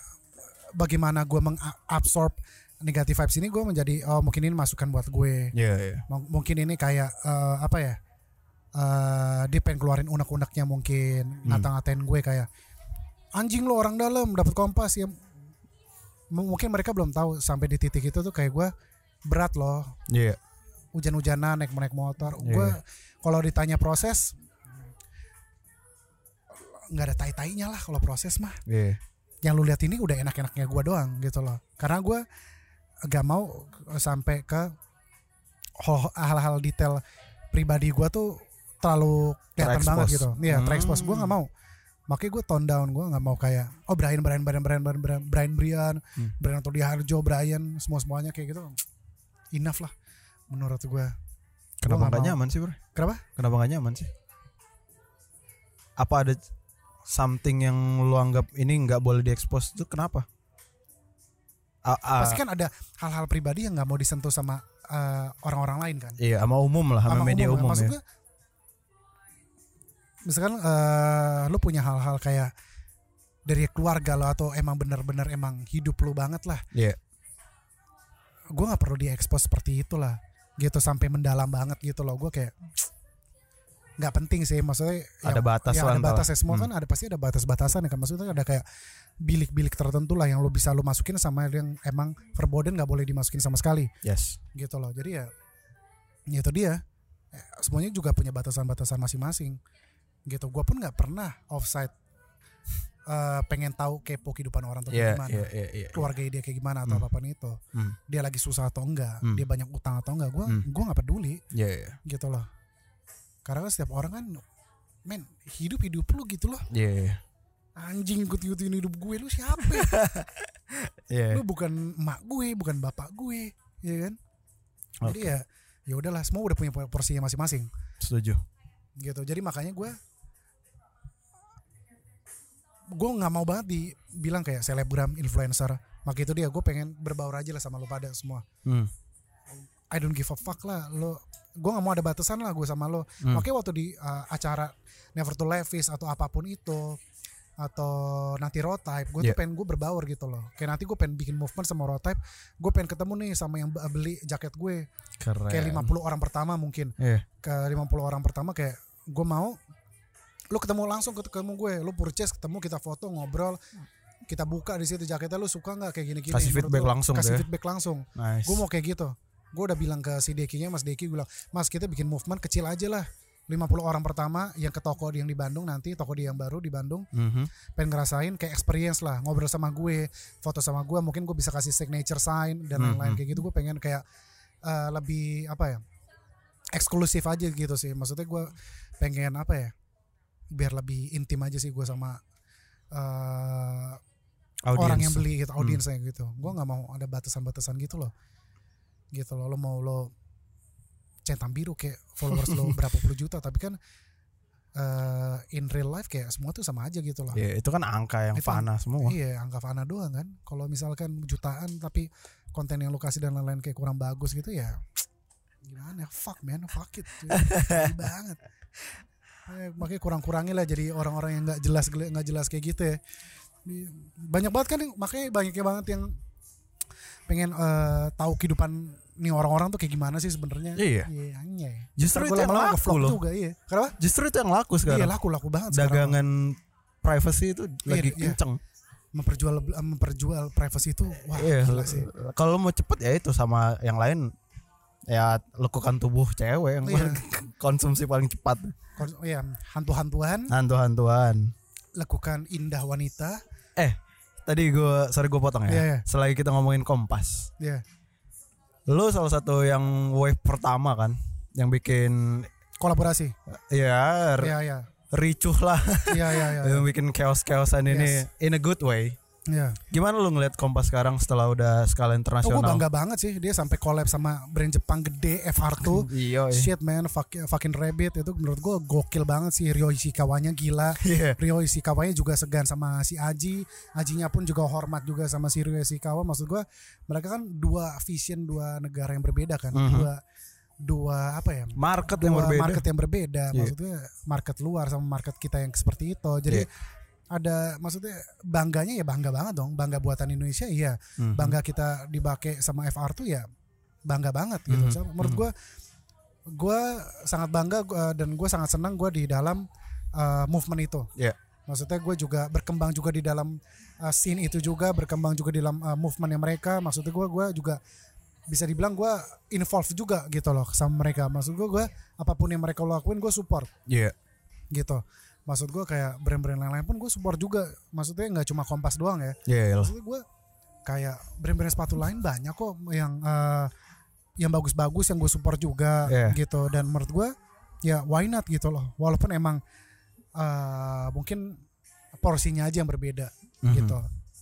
bagaimana gue mengabsorb negatif vibes ini gue menjadi oh mungkin ini masukan buat gue Iya, iya. M- mungkin ini kayak eh, apa ya eh dia pengen keluarin unek-uneknya mungkin ngata-ngatain gue kayak anjing lo orang dalam dapat kompas ya M- mungkin mereka belum tahu sampai di titik itu tuh kayak gue berat loh Iya. hujan-hujanan naik naik motor Iya. gue kalau ditanya proses nggak ada tai-tainya lah kalau proses mah Iya. yang lu lihat ini udah enak-enaknya gue doang gitu loh karena gue gak mau sampai ke hal- hal-hal detail pribadi gue tuh terlalu kelihatan banget gitu Iya Hmm. terekspos gue nggak mau makanya gue tone down gue nggak mau kayak oh Brian Brian Brian Brian Brian Brian Brian Brian Hmm. Brian atau Harjo Brian semua semuanya kayak gitu enough lah menurut gue Kenapa nggak mau. nyaman sih, Bro? kenapa Kenapa nggak nyaman sih? Apa ada something yang lu anggap ini nggak boleh diekspos itu kenapa? A- a- pasti kan ada hal-hal pribadi yang nggak mau disentuh sama eh, orang-orang lain kan Iya, sama umum lah, sama, sama media umum, umum, maksud gue misalkan eh, lu punya hal-hal kayak dari keluarga lo atau emang bener-bener emang hidup lu banget lah. Iya. gue nggak perlu diekspos seperti itulah gitu sampai mendalam banget gitu loh. Gue kayak nggak penting sih maksudnya Ada batas ya lah ada batas ya semua Hmm. kan ada pasti ada batas-batasan ya kan. Maksudnya ada kayak bilik-bilik tertentu lah yang lu bisa lu masukin sama yang emang verboden nggak boleh dimasukin sama sekali. Yes. gitu loh. Jadi ya ya itu dia. Semuanya juga punya batasan-batasan masing-masing gitu gue pun nggak pernah offside eh, pengen tahu kepo kehidupan orang tuh Iya, kayak gimana iya, iya, iya. keluarga dia kayak gimana atau Hmm. apa pun itu Hmm. dia lagi susah atau enggak Hmm. dia banyak utang atau enggak gue Hmm. gua nggak peduli Iya, iya. gitu loh karena kan setiap orang kan men hidup hidup lu gitu loh Iya, iya. anjing ikut ikutin hidup gue lu siapa ya? Iya. lu bukan emak gue bukan bapak gue ya kan jadi ya ya udahlah semua udah punya porsinya masing-masing Setuju. gitu jadi makanya gue gue nggak mau banget dibilang kayak selebgram influencer maka itu dia gue pengen berbaur aja lah sama lo pada semua Hmm. I don't give a fuck lah lo gue nggak mau ada batasan lah gue sama lo Hmm. makanya waktu di uh, acara Never to Levis atau apa pun itu atau nanti raw type gue Iya. tuh pengen gue berbaur gitu loh kayak nanti gue pengen bikin movement sama raw type gue pengen ketemu nih sama yang beli jaket gue Keren. kayak 50 orang pertama mungkin Iya. ke 50 orang pertama kayak gue mau lu ketemu langsung ketemu gue lu purchase ketemu kita foto ngobrol kita buka di situ jaketnya lu suka nggak kayak gini-gini Kasih feedback lu, langsung kasih deh. feedback langsung Nice. gue mau kayak gitu gue udah bilang ke si Dekinya Mas Deki gue bilang Mas kita bikin movement kecil aja lah 50 orang pertama yang ke toko yang di Bandung nanti toko dia yang baru di Bandung Mhm. pengen ngerasain kayak experience lah ngobrol sama gue foto sama gue mungkin gue bisa kasih signature sign dan lain-lain Mhm. kayak gitu gue pengen kayak eh, lebih apa ya eksklusif aja gitu sih maksudnya gue pengen apa ya biar lebih intim aja sih gue sama Audience. orang yang beli gitu audiensnya gitu gue nggak mau ada batasan-batasan gitu loh gitu loh lo mau lo centang biru kayak followers lo berapa puluh juta tapi kan eh, in real life kayak semua tuh sama aja gitu loh Ya, itu kan angka yang Itu- fana semua. Iya, angka fana doang kan. Kalau misalkan jutaan tapi konten yang lu kasih dan lain-lain kayak kurang bagus gitu ya gimana? Fuck man, fuck it. banget. Eh, makanya kurang-kurangin lah jadi orang-orang yang nggak jelas nggak jelas kayak gitu ya. Banyak banget kan makanya banyaknya banget yang pengen eh, tahu kehidupan nih orang-orang tuh kayak gimana sih sebenarnya. Iya. Iya. Justru Ntar itu yang laku loh. juga, iya. Kenapa? Justru itu yang laku Iya, sekarang. laku laku banget sekarang. Dagangan privacy itu lagi iya. kenceng. memperjual memperjual privacy itu wah Iya. gila sih. Kalau mau cepet ya itu sama yang lain ya lekukan tubuh cewek yang Iya. konsumsi paling cepat. Kon- ya hantu-hantuan Hantu-hantuan. lakukan indah wanita Eh, tadi gue sorry gue potong ya. Iya, iya. Selagi kita ngomongin Kompas, ya lu salah satu yang wave pertama kan, yang bikin kolaborasi ya r- ya ya ricuh lah, ya ya ya yang bikin chaos-chaosan ini Yes. in a good way. Ya Gimana lu ngeliat Kompas sekarang setelah udah skala oh, gue internasional? bangga banget sih dia sampai collab sama brand Jepang gede FR2 Iya, iya. shit man fuck, fucking rabbit itu menurut gue gokil banget sih Ryo Ishikawanya gila Iya. Ryo Ishikawanya juga segan sama si Aji Ajinya pun juga hormat juga sama si Ryo Ishikawa maksud gue mereka kan dua vision dua negara yang berbeda kan Mhm. dua dua apa ya Market yang berbeda. market yang berbeda Iya. maksudnya market luar sama market kita yang seperti itu jadi Iya. Ada maksudnya bangganya ya bangga banget dong. Bangga buatan Indonesia iya. Mhm. bangga kita dipakai sama FR tuh ya bangga banget gitu. Mhm. So, menurut gua gua sangat bangga gua- dan gue sangat senang gue di dalam uh, movement itu. Iya. maksudnya gue juga berkembang juga di dalam uh, scene itu juga berkembang juga di dalam uh, movementnya mereka. Maksudnya gue gua juga bisa dibilang gue involve juga gitu loh sama mereka. Maksud gue gue apa pun yang mereka lakuin gue support. Iya. gitu maksud gue kayak brand-brand lain-lain pun gue support juga maksudnya nggak cuma kompas doang ya Iya, iyalah. maksudnya gue kayak brand-brand sepatu lain banyak kok yang eh, yang bagus-bagus yang gue support juga Iya. gitu dan menurut gue ya why not gitu loh walaupun emang eh, mungkin porsinya aja yang berbeda Mhm. gitu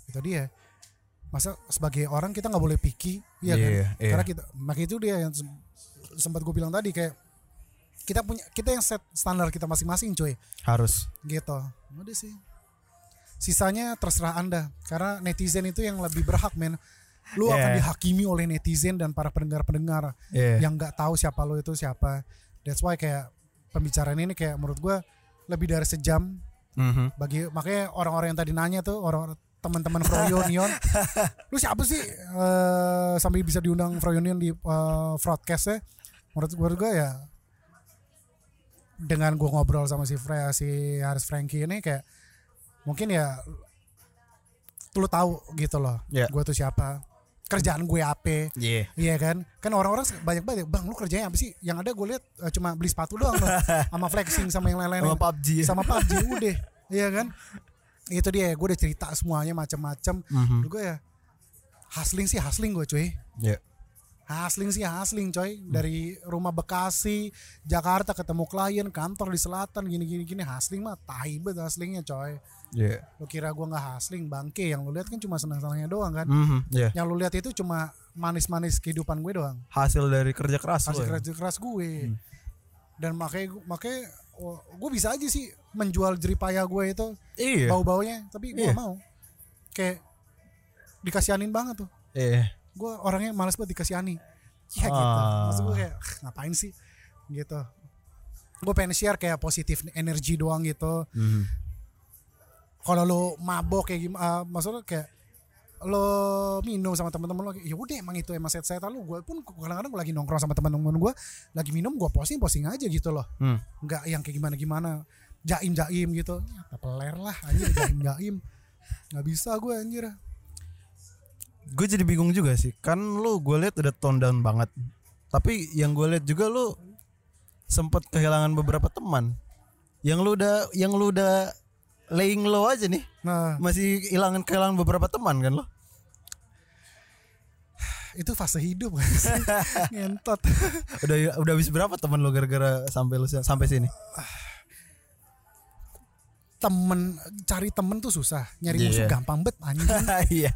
itu dia masa sebagai orang kita nggak boleh picky ya kan Iya, iya. karena kita makanya itu dia yang sem- sempat gue bilang tadi kayak kita punya kita yang set standar kita masing-masing cuy. Harus. gitu. Udah sih. Sisanya terserah anda karena netizen itu yang lebih berhak men. Lu akan Yeah. dihakimi oleh netizen dan para pendengar-pendengar Iya. yang nggak tahu siapa lu itu siapa. That's why kayak pembicaraan ini kayak menurut gua lebih dari sejam. Mhm. bagi makanya orang-orang yang tadi nanya tuh orang teman-teman Froyo Neon lu siapa sih? Eh, sampai bisa diundang Froyo Neon di eh, broadcastnya. Menurut menurut gue ya dengan gue ngobrol sama si Fre si Haris Franky ini kayak mungkin ya lu tahu gitu loh Iya. gue tuh siapa kerjaan gue apa Iya. Iya kan, kan orang-orang banyak banget. Bang, lu kerjanya apa sih? Yang ada gue lihat eh, cuma beli sepatu doang, Bang. sama flexing sama yang lain-lain. Sama PUBG. sama PUBG udah, iya kan? Itu dia, gue udah cerita semuanya macam-macam. Mhm. Gue ya hustling sih hustling gue cuy. Iya. Hustling sih hustling coy Dari rumah Bekasi Jakarta ketemu klien Kantor di selatan Gini-gini gini Hustling mah tahi banget hustlingnya coy Iya. Lu kira gue gak hustling Bangke Yang lu lihat kan cuma senang-senangnya doang kan Mhm. Iya. Yang lu lihat itu cuma Manis-manis kehidupan gue doang Hasil dari kerja keras hasil lo ya. keras keras gue dan makanya makanya oh, gue bisa aja sih menjual jeripaya gue itu Iya. bau baunya tapi gue Iya. mau kayak dikasihanin banget tuh Iya. Gue orangnya malas banget dikasihani ya gitu. Ah. maksud gue kayak "Ah, ngapain sih? Gitu. Gue pengen share kayak positif energi doang gitu. Mhm. kalau lo mabok kayak gimana maksudnya kayak lo minum sama teman-teman lo ya udah emang itu emang set setan lo gue pun kadang-kadang gue lagi nongkrong sama teman-teman gue lagi minum gue posting posting aja gitu loh. Hmm. nggak yang kayak gimana gimana jaim jaim gitu. Ya, peler lah anjir jaim jaim nggak bisa gue anjir gue jadi bingung juga sih. Kan lu gue lihat udah tone down banget. Tapi yang gue lihat juga lu sempat kehilangan beberapa teman. Yang lu udah yang lu udah laying low aja nih nah. masih hilangan kehilangan beberapa teman kan lo itu fase hidup kan ngentot. Udah udah habis berapa teman lu gara-gara sampai lu sampai sini temen cari temen tuh susah. Nyari Iya. musuh gampang bet anjing. Iya.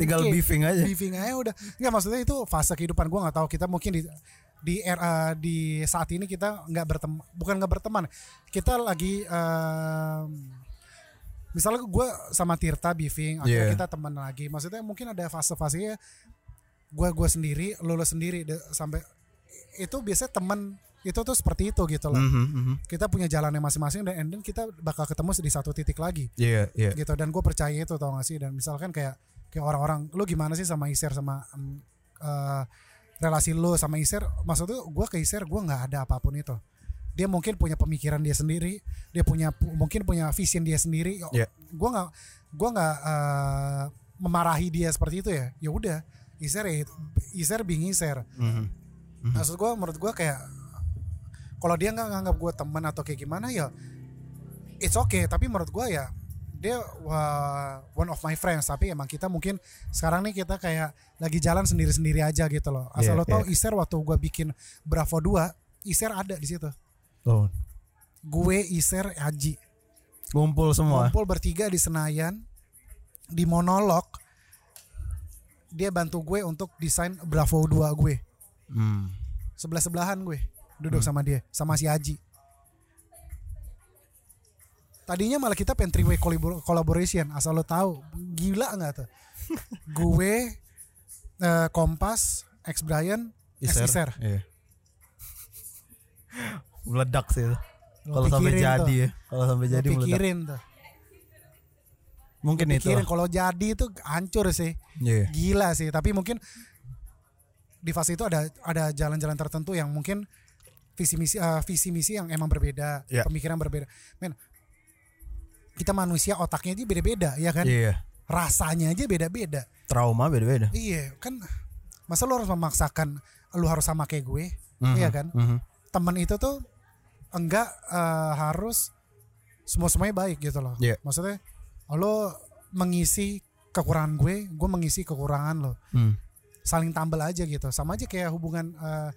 Tinggal beefing aja. Beefing aja udah. Nggak maksudnya itu fase kehidupan. Gue nggak tahu. Kita mungkin di di era di saat ini kita nggak berteman bukan nggak berteman. Kita lagi em, misalnya gue sama Tirta beefing akhirnya Yeah. kita teman lagi. Maksudnya mungkin ada fase-fasenya gue gue sendiri lo sendiri. Sampai itu biasanya teman itu tuh seperti itu gitu loh. Mhm, mhm. kita punya jalannya masing-masing dan then kita bakal ketemu di satu titik lagi. Iya iya. Gitu dan gue percaya itu tau gak sih? Dan misalkan kayak kayak orang-orang lu gimana sih sama Iser sama em, eh, relasi lu sama Iser maksudnya gue ke Iser gue nggak ada apa pun itu. Dia mungkin punya pemikiran dia sendiri dia punya pu- mungkin punya vision dia sendiri. Iya. gue nggak gue nggak eh, memarahi dia seperti itu ya. Ya udah Iser ya Iser being Iser Mhm. maksud gue menurut gue kayak kalau dia nggak nganggap gue teman atau kayak gimana ya it's okay. Tapi menurut gue ya dia wah, one of my friends. Tapi emang kita mungkin sekarang nih kita kayak lagi jalan sendiri-sendiri aja gitu loh. Asal Iya, lo tau iya. Iser waktu gue bikin Bravo 2 Iser ada di situ. Oh. Gue Iser Haji. Kumpul semua? Kumpul bertiga di Senayan di monolog. Dia bantu gue untuk desain Bravo 2 gue. Hmm. sebelah sebelahan gue duduk sama dia sama si Aji tadinya malah kita pengen three way collabor- collaboration asal lo tahu gila nggak tuh gue eh, Kompas X Brian X Iser. Iya. meledak sih itu. Lo Kalau sampai jadi tuh. ya, kalau sampai Lo jadi meledak. pikirin tuh Mungkin itu. kalau jadi itu hancur sih Iya. gila sih tapi mungkin di fase itu ada ada jalan-jalan tertentu yang mungkin visi misi eh, visi misi yang emang berbeda Ya. pemikiran berbeda men kita manusia otaknya aja beda-beda ya kan Iya. rasanya aja beda-beda Trauma beda-beda. iya kan masa lo harus memaksakan lu harus sama kayak gue Mhm. iya kan Mhm. teman itu tuh enggak eh, harus semua semuanya baik gitu loh Iya. maksudnya lo mengisi kekurangan gue gue mengisi kekurangan lo Hmm. saling tambel aja gitu sama aja kayak hubungan eh,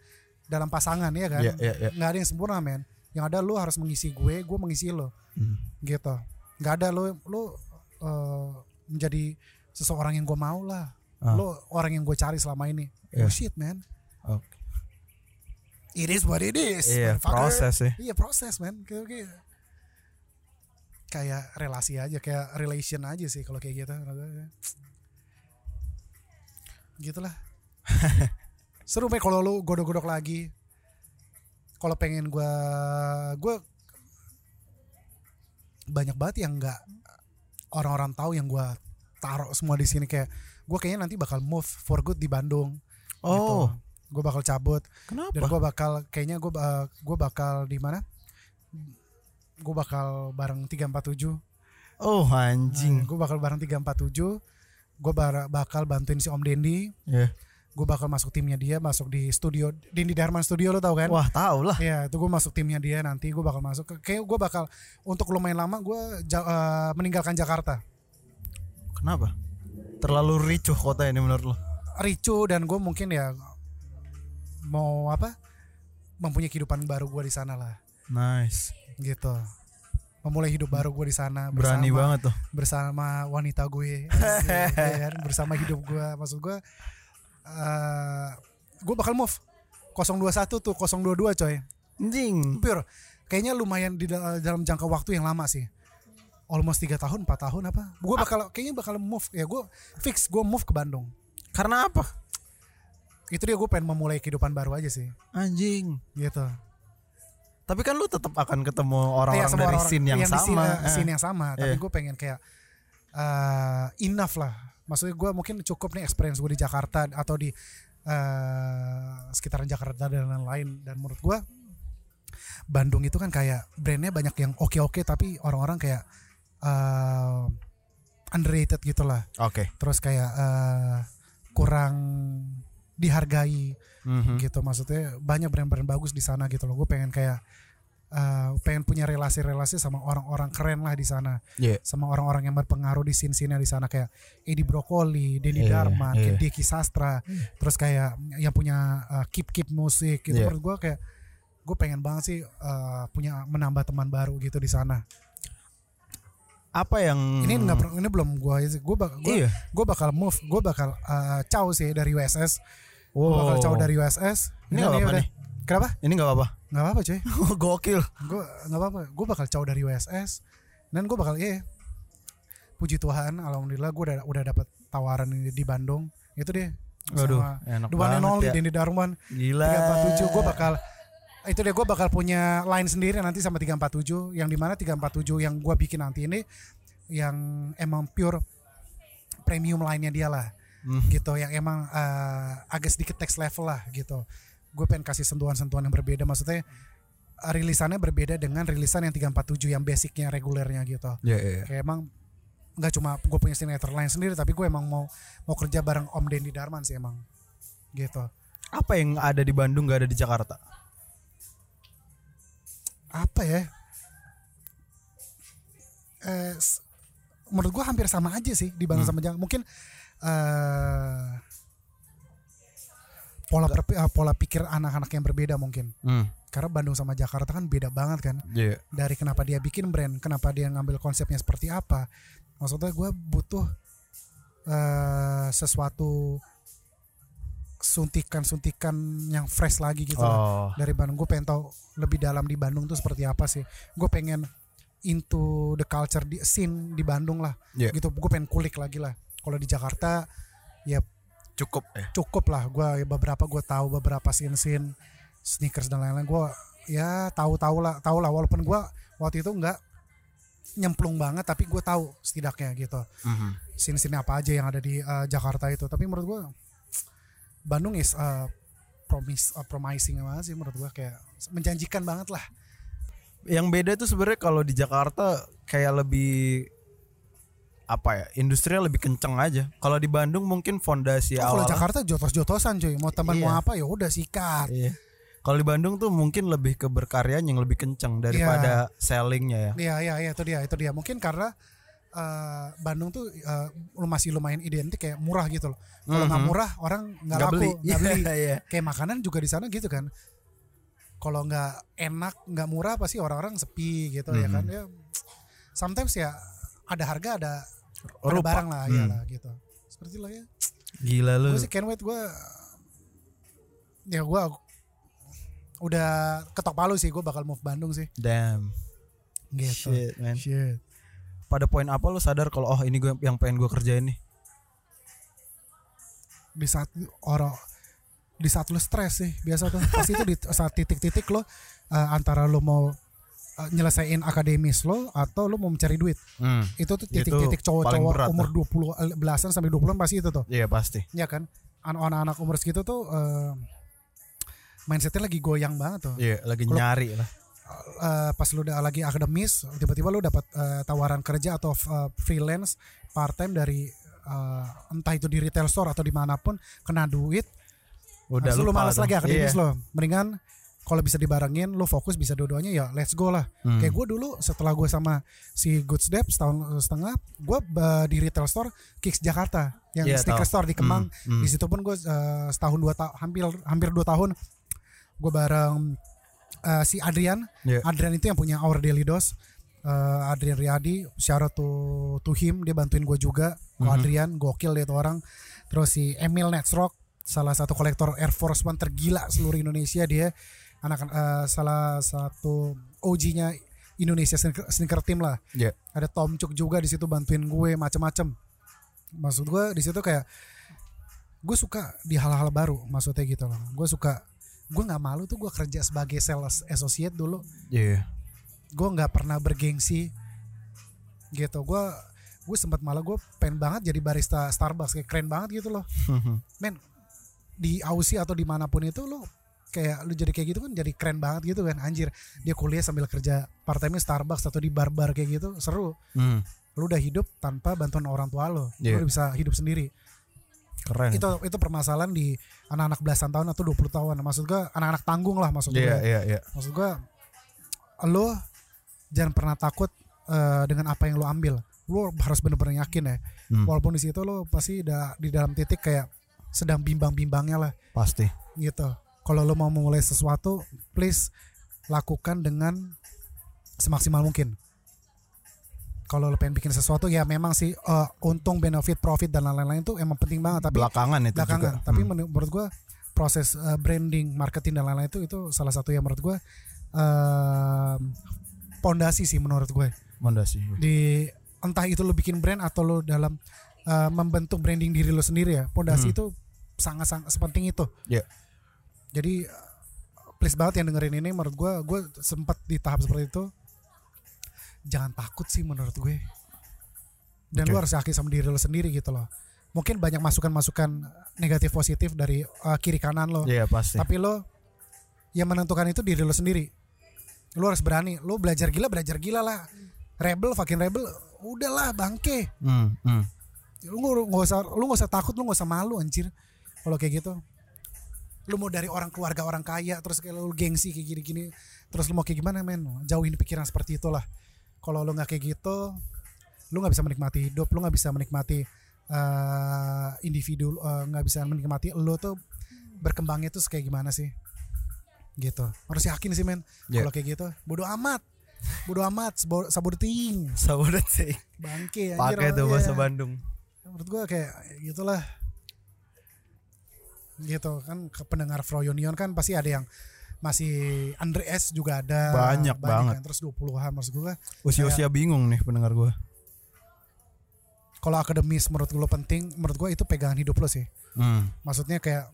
dalam pasangan ya kan Iya, iya, iya. nggak ada yang sempurna men yang ada lo harus mengisi gue gue mengisi lo Hmm. gitu nggak ada lo lo eh, menjadi seseorang yang gue mau lah Ah. lo orang yang gue cari selama ini Iya. oh shit man Oke. it is what it is Iya, motherfucker. proses sih. iya proses man kayak kayak relasi aja kayak relation aja sih kalau kayak gitu gitulah seru men kalau lu godok-godok lagi. Kalau pengen gua gua banyak banget yang nggak orang-orang tahu yang gua taruh semua di sini. Kayak gua kayaknya nanti bakal move for good di Bandung. Oh, gue bakal cabut. Kenapa? dan gue bakal kayaknya gue gue bakal di mana? Gue bakal bareng 347 Oh, anjing. gue bakal bareng 347 gue bakal bantuin si Om Dendi. Iya. Gue bakal masuk timnya dia masuk di studio Dendi Darman Studio lo tau kan Wah, tahu lah. Iya itu gue masuk timnya dia nanti gue bakal masuk kayak gue bakal untuk lumayan lama gue ja- eh, meninggalkan Jakarta Kenapa? Terlalu ricuh kota ini menurut lo? ricu dan gue mungkin ya mau apa mempunyai kehidupan baru gue di sana lah Nice. gitu memulai hidup baru gue di sana Berani bersama- banget tuh. bersama wanita gue Asik, ya kan? bersama hidup gue maksud gue eh gue bakal move 021 tuh 022 coy Anjing. pure kayaknya lumayan di dal- dalam jangka waktu yang lama sih almost 3 tahun 4 tahun apa gue bakal kayaknya bakal move ya gue fix gue move ke Bandung Karena apa? itu dia gue pengen memulai kehidupan baru aja sih Anjing. gitu Tapi kan lu tetap akan ketemu orang-orang sama dari orang-orang scene yang, di sama. scene, Eh. scene yang sama tapi Iya. gue pengen kayak eh, enough lah maksudnya gue mungkin cukup nih experience gue di Jakarta atau di eh, sekitaran Jakarta dan lain-lain dan menurut gue Bandung itu kan kayak brandnya banyak yang oke-oke tapi orang-orang kayak eh, underrated gitu lah Oke. terus kayak eh, kurang dihargai Mhm. gitu maksudnya banyak brand-brand bagus di sana gitu loh gue pengen kayak eh, pengen punya relasi-relasi sama orang-orang keren lah di sana Iya. sama orang-orang yang berpengaruh di scene-scene di sana kayak Edi Brokoli, Denny Iya, Darman, iya. Deki Sastra, terus kayak yang punya uh, keep keep musik gitu Iya. menurut gue kayak gue pengen banget sih uh, punya menambah teman baru gitu di sana. Apa yang Ini nggak ini belum gue gue bak gue Iya. gue bakal move, gue bakal uh, caw sih dari USS, Wow. bakal caw dari USS. Ini udah. nih. Kenapa? Ini nggak apa-apa. Nggak apa-apa cuy. Gokil. gue nggak apa-apa gue bakal caw dari USS dan gue bakal iya puji Tuhan alhamdulillah gue udah udah dapat tawaran ini di Bandung itu deh Waduh, enak and banget only ya. Denny Darman Gila. 347 gue bakal itu deh gue bakal punya line sendiri nanti sama 347 yang di mana 347 yang gue bikin nanti ini yang emang pure premium line-nya dia lah Hmm. gitu yang emang eh, agak sedikit text level lah gitu gue pengen kasih sentuhan-sentuhan yang berbeda maksudnya rilisannya berbeda dengan rilisan yang 347 yang basicnya regulernya gitu Iya, iya. iya. kayak emang nggak cuma gue punya sinetron lain sendiri tapi gue emang mau mau kerja bareng Om Denny Darman sih emang gitu Apa yang ada di Bandung nggak ada di Jakarta? apa ya eh, menurut gue hampir sama aja sih di Bandung sama Jakarta mungkin eh pola perpi- eh, pola pikir anak-anak yang berbeda mungkin. Hmm. karena Bandung sama Jakarta kan beda banget kan. Iya. dari kenapa dia bikin brand kenapa dia ngambil konsepnya seperti apa. Maksudnya gue butuh eh, sesuatu suntikan-suntikan yang fresh lagi gitu lah. Oh. dari Bandung. Gue pengen tahu lebih dalam di Bandung tuh seperti apa sih. Gue pengen into the culture di scene di Bandung lah. Iya. gitu. Gue pengen kulik lagi lah. Kalau di Jakarta ya Cukup ya. cukup lah. Gue beberapa gue tahu beberapa scene scene sneakers dan lain-lain. Gue ya tahu tahu lah tahu lah. Walaupun gue waktu itu nggak nyemplung banget tapi gue tahu setidaknya gitu. Mhm. scene scene apa aja yang ada di uh, Jakarta itu. Tapi menurut gue Bandung is uh, promise uh, promising banget sih menurut gue kayak menjanjikan banget lah. Yang beda tuh sebenarnya kalau di Jakarta kayak lebih apa ya industrinya lebih kenceng aja. Kalau di Bandung mungkin fondasi Oh, kalau awal. Jakarta jotos-jotosan cuy mau teman mau Iya. apa ya udah sikat Iya. Kalau di Bandung tuh mungkin lebih ke berkaryanya yang lebih kenceng daripada sellingnya ya. Iya iya iya itu dia itu dia mungkin karena eh, Bandung tuh eh, masih lumayan identik kayak murah gitu loh. Kalau nggak Mhm. murah orang nggak laku beli. beli. Iya, iya. Kayak makanan juga di sana gitu kan. Kalau nggak enak nggak murah pasti orang-orang sepi gitu ya Mhm. kan ya. Sometimes ya ada harga ada ada barang lah Hmm. ya lah gitu. Seperti lah ya. Gila lu. Gue sih can't wait gue ya gue udah ketok palu sih gue bakal move Bandung sih Damn. gitu. Shit, man. Shit. Pada poin apa lu sadar kalau oh ini gue yang pengen gue kerjain nih? di saat orang di saat lo stres sih biasa tuh pasti itu di saat titik-titik lo uh, antara lo mau uh, nyelesain akademis lo atau lo mau mencari duit Hmm. itu tuh titik-titik cowok-cowok umur 20 belasan sampai 20-an pasti itu tuh Iya pasti. ya kan An- anak-anak umur segitu tuh uh, mindsetnya lagi goyang banget tuh Iya, lagi Kalau- nyari lah. uh, pas lu udah lagi akademis tiba-tiba lu dapat uh, tawaran kerja atau uh, freelance part time dari uh, entah itu di retail store atau di mana pun kena duit Udah Habis itu lu malas lagi akademis Iya. lo. Mendingan kalau bisa dibarengin lu fokus bisa dua-duanya ya let's go lah. Hmm. Kayak gue dulu setelah gue sama si Good Step setahun setengah gue di retail store Kicks Jakarta yang sneaker tahu. store di Kemang. Hmm, hmm. Di situ pun gue eh, setahun dua tahun hampir hampir dua tahun gue bareng eh, si Adrian. Iya. Adrian itu yang punya Our Daily Dose. Eh, Adrian Riyadi, shout out to, to him, dia bantuin gue juga. Ko Mhm. Adrian, gokil dia tuh orang. Terus si Emil Netsrock, salah satu kolektor Air Force One tergila seluruh Indonesia dia. Anak eh, salah satu OG-nya Indonesia sneaker, sneaker team lah. Iya. Ada Tom Cook juga di situ bantuin gue macem-macem. Maksud gue di situ kayak gue suka di hal-hal baru maksudnya gitu loh. Gue suka gue nggak malu tuh gue kerja sebagai sales associate dulu Iya. gue nggak pernah bergengsi gitu gue gue sempat malah gue pengen banget jadi barista Starbucks kayak keren banget gitu loh men di Aussie atau di mana pun itu lo kayak lu jadi kayak gitu kan jadi keren banget gitu kan anjir dia kuliah sambil kerja part time Starbucks atau di bar-bar kayak gitu seru Hmm, lu udah hidup tanpa bantuan orang tua lo Iya. lu udah bisa hidup sendiri keren. itu itu permasalahan di anak-anak belasan tahun atau 20 tahun maksud gue anak-anak tanggung lah maksud gue Iya, iya, iya. maksud gue lo jangan pernah takut eh, dengan apa yang lo ambil lo harus bener-bener yakin ya Hmm. walaupun di situ lo pasti da- di dalam titik kayak sedang bimbang-bimbangnya lah Pasti. gitu kalau lo mau memulai sesuatu please lakukan dengan semaksimal mungkin kalau lo pengen bikin sesuatu ya memang sih eh, untung benefit profit dan lain-lain itu emang penting banget tapi Belakangan itu belakangan juga. tapi Hmm. menur- menurut gua proses uh, branding marketing dan lain-lain itu itu salah satu yang menurut gua um, pondasi sih menurut gue Fondasi. di entah itu lo bikin brand atau lo dalam uh, membentuk branding diri lo sendiri ya pondasi itu sangat sangat sepenting itu Iya. Jadi please banget yang dengerin ini menurut gua gue sempat di tahap seperti itu. Jangan takut sih menurut gue. Dan Oke. lu harus yakin sama diri lo sendiri gitu loh. Mungkin banyak masukan-masukan negatif positif dari uh, kiri kanan lo. Iya, pasti. tapi lo yang menentukan itu diri lo sendiri. Lo harus berani. Lo belajar gila belajar gila lah. Rebel fucking rebel udahlah bangke. Hmm, hmm. lu nggak nggak usah lu nggak usah takut lu nggak usah malu anjir. Kalau kayak gitu lu mau dari orang keluarga orang kaya terus kayak lu gengsi kayak gini-gini terus lu mau kayak gimana men? Jauhin pikiran seperti itulah. Kalau lu nggak kayak gitu lu nggak bisa menikmati hidup lu nggak bisa menikmati eh, individu eh, nggak bisa menikmati lu tuh berkembangnya tuh kayak gimana sih? Gitu. Harus yakin sih men. Yeah. kalau kayak gitu bodoh amat. Bodoh amat. Sabur ting Sabodat sih. bangke Pakai tuh Iya. bahasa Bandung. menurut gua kayak gitulah gitu kan ke pendengar Froyonion kan pasti ada yang masih under S juga ada Banyak banget. kan. terus 20-an maksud gua Usia-usia bingung nih pendengar gua. kalau akademis menurut lo penting menurut gua itu pegangan hidup lo sih Hmm. maksudnya kayak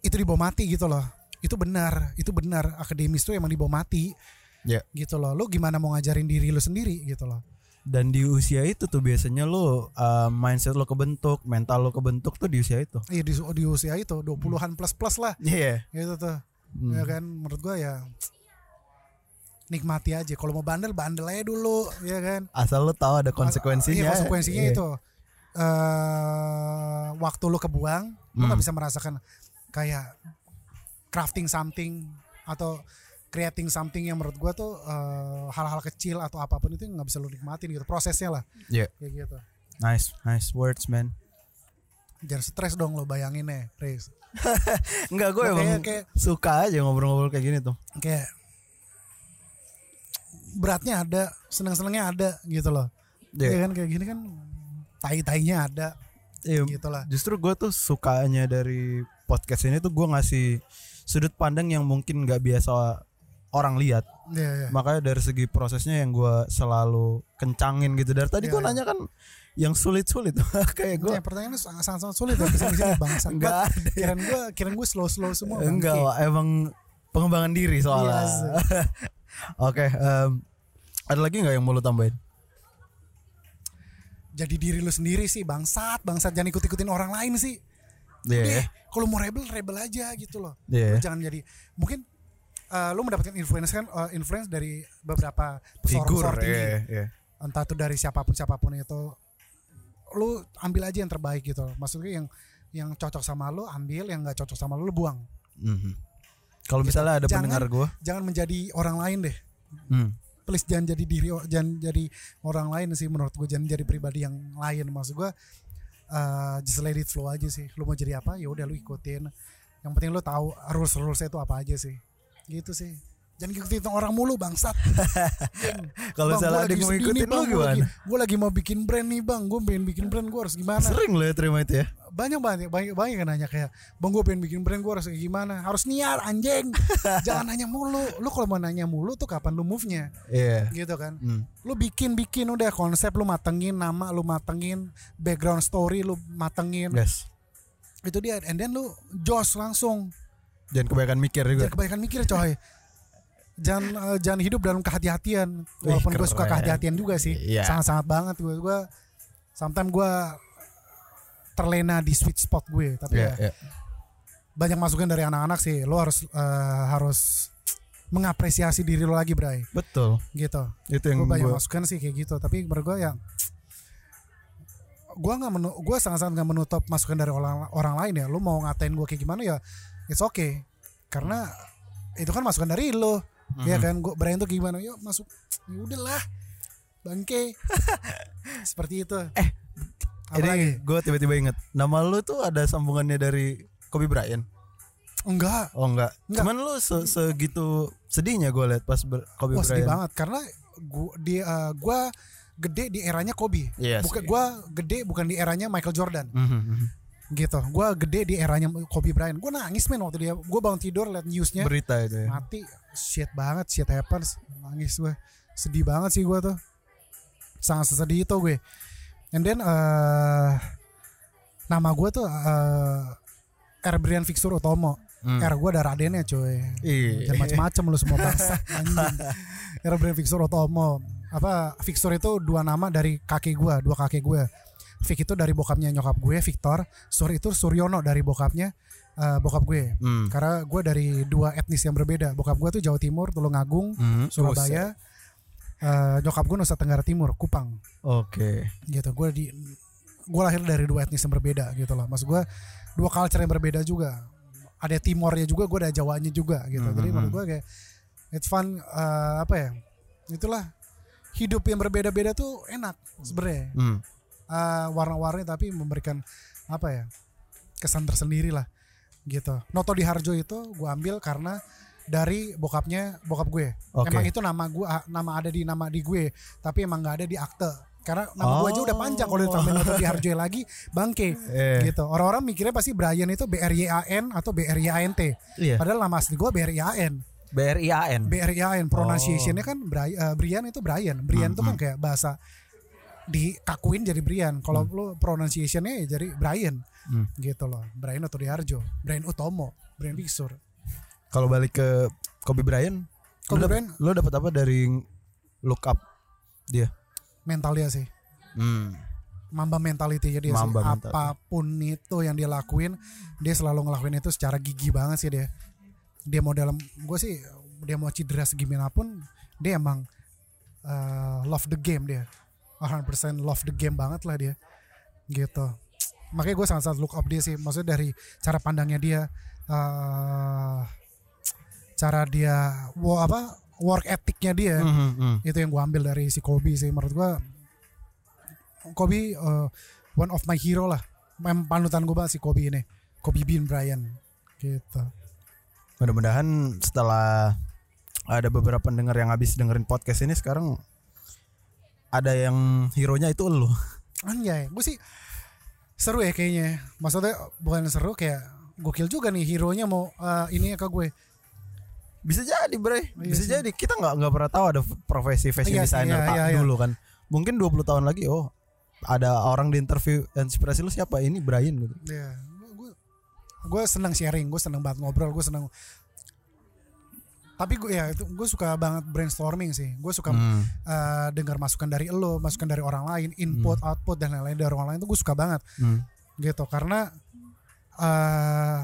itu dibawa mati gitu loh itu benar itu benar akademis tuh emang dibawa mati Ya. gitu loh lo gimana mau ngajarin diri lo sendiri gitu loh Dan di usia itu tuh biasanya lo uh, mindset lo kebentuk, mental lo kebentuk tuh di usia itu. iya di, di usia itu 20-an plus plus lah Iya. gitu tuh Hmm. ya kan menurut gua ya nikmati aja kalau mau bandel bandel aja dulu ya kan Asal lo tahu ada konsekuensinya. iya, konsekuensinya Iya. itu eh waktu lu kebuang lu nggak Hmm. bisa merasakan kayak crafting something atau creating something yang menurut gua tuh eh, hal-hal kecil atau apa pun itu nggak bisa lu nikmatin gitu prosesnya lah Iya. kayak gitu Nice, nice words man. jangan stres dong lo bayangin nih Riz Enggak, gue emang kayak- suka aja ngobrol-ngobrol kayak gini tuh. kayak beratnya ada seneng-senengnya ada gitu loh Iya. ya kan kayak gini kan tai-tainya ada Iya, gitu lah justru gue tuh sukanya dari podcast ini tuh gue ngasih sudut pandang yang mungkin nggak biasa orang lihat. Iya, iya. Makanya dari segi prosesnya yang gue selalu kencangin gitu. Dari tadi Iya, gue iya. nanya kan yang sulit-sulit kayak gue Ya, pertanyaannya sangat sangat sulit ya bisa bisa bangsa. Enggak. Kirain gue kirain gue slow slow semua. enggak. Wak. emang pengembangan diri soalnya. Iya sih. Oke, em, ada lagi nggak yang mau lu tambahin? Jadi diri lu sendiri sih bangsat bangsat jangan ikut ikutin orang lain sih. Iya, Deh, kalau mau rebel rebel aja gitu loh. Iya. Lu jangan jadi mungkin eh, lu mendapatkan influence kan eh, influence dari beberapa figur pesohor tinggi. iya, iya. entah itu dari siapa pun siapa pun itu. Lu ambil aja yang terbaik gitu. Maksudnya yang yang cocok sama lu ambil. Yang nggak cocok sama lu lu buang. Mhm. Kalau misalnya ada Jangan- pendengar gue, jangan menjadi orang lain deh. Hmm. please jangan jadi diri jangan jadi orang lain sih menurut gue jangan jadi pribadi yang lain. Maksud gue uh, just let it flow aja sih. Lu mau jadi apa ya udah lu ikutin. Yang penting lu tahu rules rulesnya itu apa aja sih gitu sih. Jangan ikutin orang mulu bangsat. Kalau misalnya ada mau ikutin lu gimana? gue lagi mau bikin brand nih bang. Gue pengen bikin brand gue harus gimana? Sering lo ya terima itu ya. banyak banyak banyak banyak yang nanya kayak bang gue pengen bikin brand gue harus kayak gimana? Harus niat anjing. Jangan nanya mulu. Lu kalau mau nanya mulu tuh kapan lu move nya Iya. gitu kan? Hmm. lu bikin bikin udah konsep lu matengin nama lu matengin background story lu matengin. Yes. itu dia. And then lu jos langsung Jangan kebanyakan mikir juga. Jangan kebanyakan mikir coy. Jangan eh, jangan hidup dalam kehati-hatian. Walaupun gue suka kehati-hatian juga sih. Iya. Sangat-sangat banget gue. Gue sometimes gue terlena di sweet spot gue. Tapi Iya, ya iya. banyak masukan dari anak-anak sih. Lo harus eh, harus mengapresiasi diri lo lagi, Bray. Betul. Gitu. Itu yang Gue banyak gua- masukan sih kayak gitu. Tapi menurut gue ya gue nggak menu, gue sangat-sangat nggak menutup masukan dari orang orang lain ya. Lo mau ngatain gue kayak gimana ya, it's okay. Karena itu kan masukan dari lo, ya Mhm. kan. Gue Brian tuh gimana? Yuk masuk. Ya udahlah, bangke. Seperti itu. Eh, Apa? Ini gue tiba-tiba inget Nama lu tuh ada sambungannya dari Kobe Bryant Enggak. Oh enggak, Enggak. Cuman lu se segitu sedihnya gue liat pas ber- Kobe Wah sedih Bryant banget karena gua di eh, gua gede di eranya Kobe. Iya bukan sih. gua gede bukan di eranya Michael Jordan. Mhm, mhm. Gitu. Gue gede di eranya Kobe Bryant. Gue nangis men waktu dia gue bangun tidur liat newsnya. Berita itu ya. Mati. Shit banget shit happens. Nangis gue sedih banget sih gue tuh. Sangat sedih itu gue. And then eh nama gue tuh eh R. Brian Fixur Utomo Hmm. R gue ada Radennya coy Iya. jangan macam-macam lu semua bangsa. R. Brian Fixur Utomo apa Fixur itu dua nama dari kakek gue dua kakek gue Vic itu dari bokapnya nyokap gue Victor. Sur itu Suryono dari bokapnya eh, bokap gue. Hmm. karena gue dari dua etnis yang berbeda. Bokap gue tuh Jawa Timur Tulungagung Hmm. Surabaya. Eh, nyokap gue Nusa Tenggara Timur Kupang. Oke. Gitu gue di gue lahir dari dua etnis yang berbeda gitu loh. Maksud gue dua culture yang berbeda juga. Ada Timornya juga gue ada Jawanya juga gitu. Jadi Mhm. menurut gue kayak it's fun eh, apa ya itulah hidup yang berbeda-beda tuh enak sebenarnya. Hmm. Eh, warna-warni tapi memberikan apa ya kesan tersendiri lah gitu. Noto di Harjo itu gue ambil karena dari bokapnya bokap gue. Oke. emang itu nama gue nama ada di nama di gue tapi emang nggak ada di akte. Karena nama gue aja udah panjang kalau ditambahin Noto di Harjo lagi bangke Eh. gitu. Orang-orang mikirnya pasti Brian itu B R Y A N atau B R Y A N T. Iya. padahal nama asli gue B R Y A N. BRIAN B R Y A N pronunciationnya kan Brian, eh, Brian itu Brian. Brian itu kan kayak bahasa dikakuin jadi Brian. Kalau lu pronunciationnya ya jadi Brian. Hmm. gitu loh. Brian atau Diarjo. Brian Utomo. Brian Bixur Kalau balik ke Kobe Bryant Kobe Bryant. Lu dapat apa dari look up dia? Mental dia sih. Hmm. mamba mentality dia sih. Mamba mentality. apa pun itu yang dia lakuin dia selalu ngelakuin itu secara gigi banget sih dia. Dia mau dalam gue sih dia mau cedera segimana pun dia emang uh, love the game dia 100% love the game banget lah dia. Gitu. Makanya gue sangat-sangat look up dia sih. Maksudnya dari cara pandangnya dia uh, cara dia wo apa work ethicnya dia Mhm, mhm. itu yang gue ambil dari si Kobe sih. Menurut gue Kobe uh, one of my hero lah. Mem panutan gue banget si Kobe ini. Kobe Bean Bryant. Gitu. Mudah-mudahan setelah ada beberapa pendengar yang habis dengerin podcast ini sekarang ada yang hero-nya itu lu. anjay gue sih seru ya kayaknya maksudnya bukan seru kayak gokil juga nih hero nya mau uh, ini ke gue Bisa jadi, Bre. Iya Bisa sih. jadi. Kita nggak nggak pernah tahu ada profesi fashion Iya designer iya, iya, iya. dulu kan. Mungkin 20 tahun lagi oh ada orang di interview inspirasi lu siapa? Ini Brian gitu. ya gue gue senang sharing gue senang banget ngobrol gue senang tapi gue ya itu gue suka banget brainstorming sih. Gue suka Hmm. uh, dengar masukan dari lo masukan dari orang lain input output dan lain-lain dari orang lain itu gue suka banget. Hmm. gitu karena eh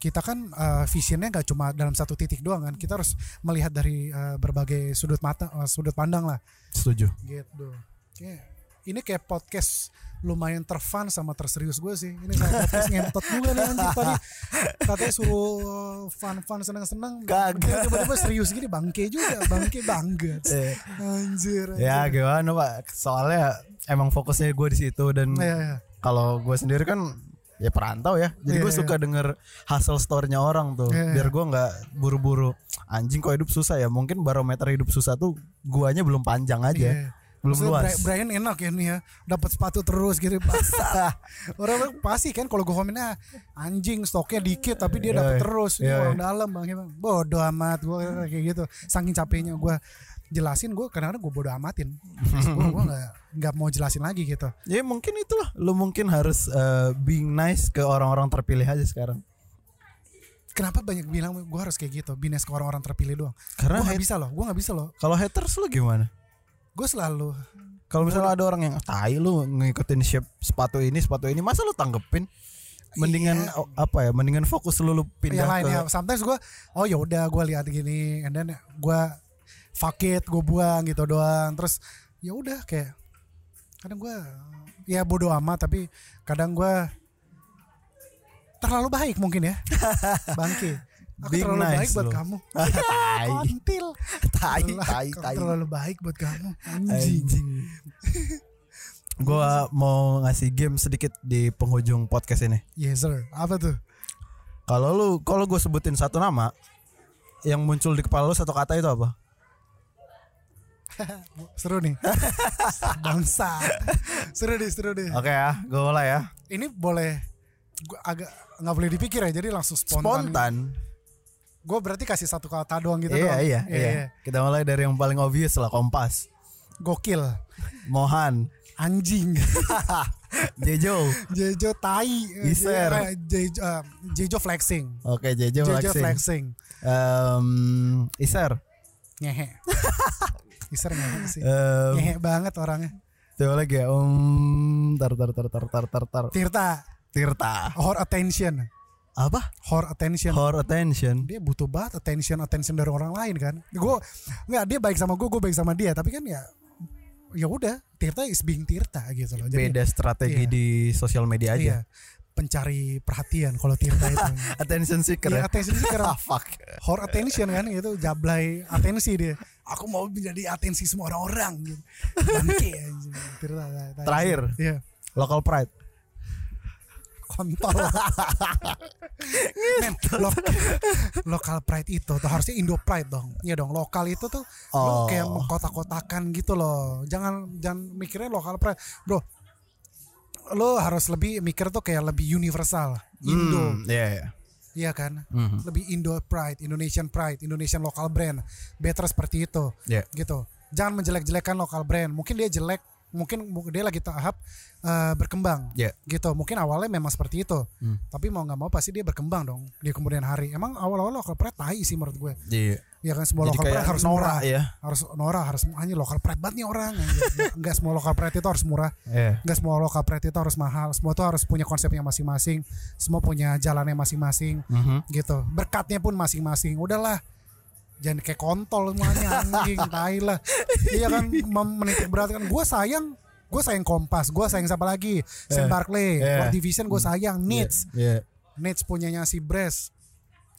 kita kan eh, visionnya nggak cuma dalam satu titik doang kan. Kita harus melihat dari eh, berbagai sudut mata eh, sudut pandang lah. Setuju. gitu. Kayak- ini kayak podcast lumayan terfun sama terserius gue sih ini kayak podcast ngentot juga nih anjir tadi katanya suruh fun-fun seneng-seneng Kagak. tiba-tiba serius gini bangke juga bangke banget Eh, anjir, ya anjir. gimana pak? Soalnya emang fokusnya gue di situ dan Iya, iya. kalau gue sendiri kan ya perantau ya jadi Iya, gue iya. suka denger hasil storynya orang tuh Iya, iya. biar gue nggak buru-buru anjing kok hidup susah ya mungkin barometer hidup susah tuh guanya belum panjang aja Iya. Belum Maksudnya luas. Bri- Brian enak ya nih ya. Dapat sepatu terus gitu basah. Orang pasti kan kalau gue komen ah anjing stoknya dikit tapi dia dapat terus. Iya, orang dalam bang. Bang. bodoh amat gue kayak gitu. Saking capeknya gue jelasin gue kadang-kadang gue bodoh amatin. Gue gue nggak mau jelasin lagi gitu. Ya mungkin itulah. Lu mungkin harus uh, being nice ke orang-orang terpilih aja sekarang. Kenapa banyak bilang gue harus kayak gitu? Bines ke orang-orang terpilih doang. Karena gue nggak bisa loh gue nggak bisa loh. Kalau haters lu gimana? Gue selalu Kalau misalnya ada orang yang "Ah, tai lu ngikutin shape sepatu ini, sepatu ini, masa lu tanggepin? Mendingan oh, apa ya? Mendingan fokus lu lu pindah yang lain ke ya sometimes gue oh ya udah gue lihat gini and then gue fuck it gue buang gitu doang terus ya udah kayak kadang gue ya bodo amat tapi kadang gue terlalu baik mungkin ya bangke aku Being terlalu nice baik buat loh. kamu kontil tai, tai, tai. terlalu baik buat kamu anjing Anjing. Gua mau ngasih game sedikit di penghujung podcast ini. yes sir apa tuh Kalau lu kalau gue sebutin satu nama yang muncul di kepala lu satu kata itu apa? seru nih bangsa seru deh seru deh Oke ya, gue mulai ya. ini boleh gua agak nggak boleh dipikir ya jadi langsung spontan, Spontan. Gue berarti kasih satu kata doang gitu Iya, doang. iya, iya. Kita mulai dari yang paling obvious lah, Kompas. gokil Mohan, anjing Jejo. Jejo tai Iser. Eh, Jejo, eh, Jejo flexing Oke, Jejo, Jejo flexing. flexing Em, Iser. ngehe Iser ngehe sih Em, ngehe banget orangnya coba lagi ya. Um, tar tar tar tar tar tar tar. Tirta Tirta. Hor attention Apa? Hor attention Hor attention. dia butuh banget attention attention dari orang lain kan gue nggak dia baik sama gue gue baik sama dia tapi kan ya ya udah Tirta is being Tirta gitu loh Jadi, Beda strategi iya. di sosial media aja. iya pencari perhatian kalau Tirta itu Attention seeker Iya ya. attention karena Ah, fuck. hor attention kan gitu jablay atensi dia aku mau menjadi atensi semua orang-orang gitu bangke. Tirta. Terakhir. iya Local pride. Kontol Men, lo- lokal pride itu tuh harusnya Indo pride dong. Iya dong lokal itu tuh Oh. lo kayak mengkotak-kotakan gitu loh. Jangan jangan mikirnya lokal pride. Bro lo harus lebih mikir tuh kayak lebih universal Indo. Hmm, Iya, iya. iya kan? Mhm. lebih Indo pride Indonesian pride Indonesian local brand. Better seperti itu Iya. gitu. Jangan menjelek-jelekan lokal brand. Mungkin dia jelek mungkin mu- dia lagi tahap eh, berkembang. Iya. gitu. Mungkin awalnya memang seperti itu. Hmm. tapi mau nggak mau pasti dia berkembang dong di kemudian hari. Emang awal-awal lokal pride tai sih menurut gue. Iya. ya kan semua Jadi lokal pride harus murah. ya. harus norak harus hanya lokal pride banget nih orang. Nggak- semua lokal pride itu harus murah. Iya. nggak semua lokal pride itu harus mahal. Semua tuh harus punya konsepnya masing-masing. Semua punya jalannya masing-masing. Mhm. gitu. Berkatnya pun masing-masing. Udahlah jangan kayak kontol semuanya anjing tai lah iya kan menitik beratkan gue sayang gue sayang Kompas gue sayang siapa lagi Saint Barkley Yeah. World Division gue sayang Needs Iya. Needs punyanya si Bres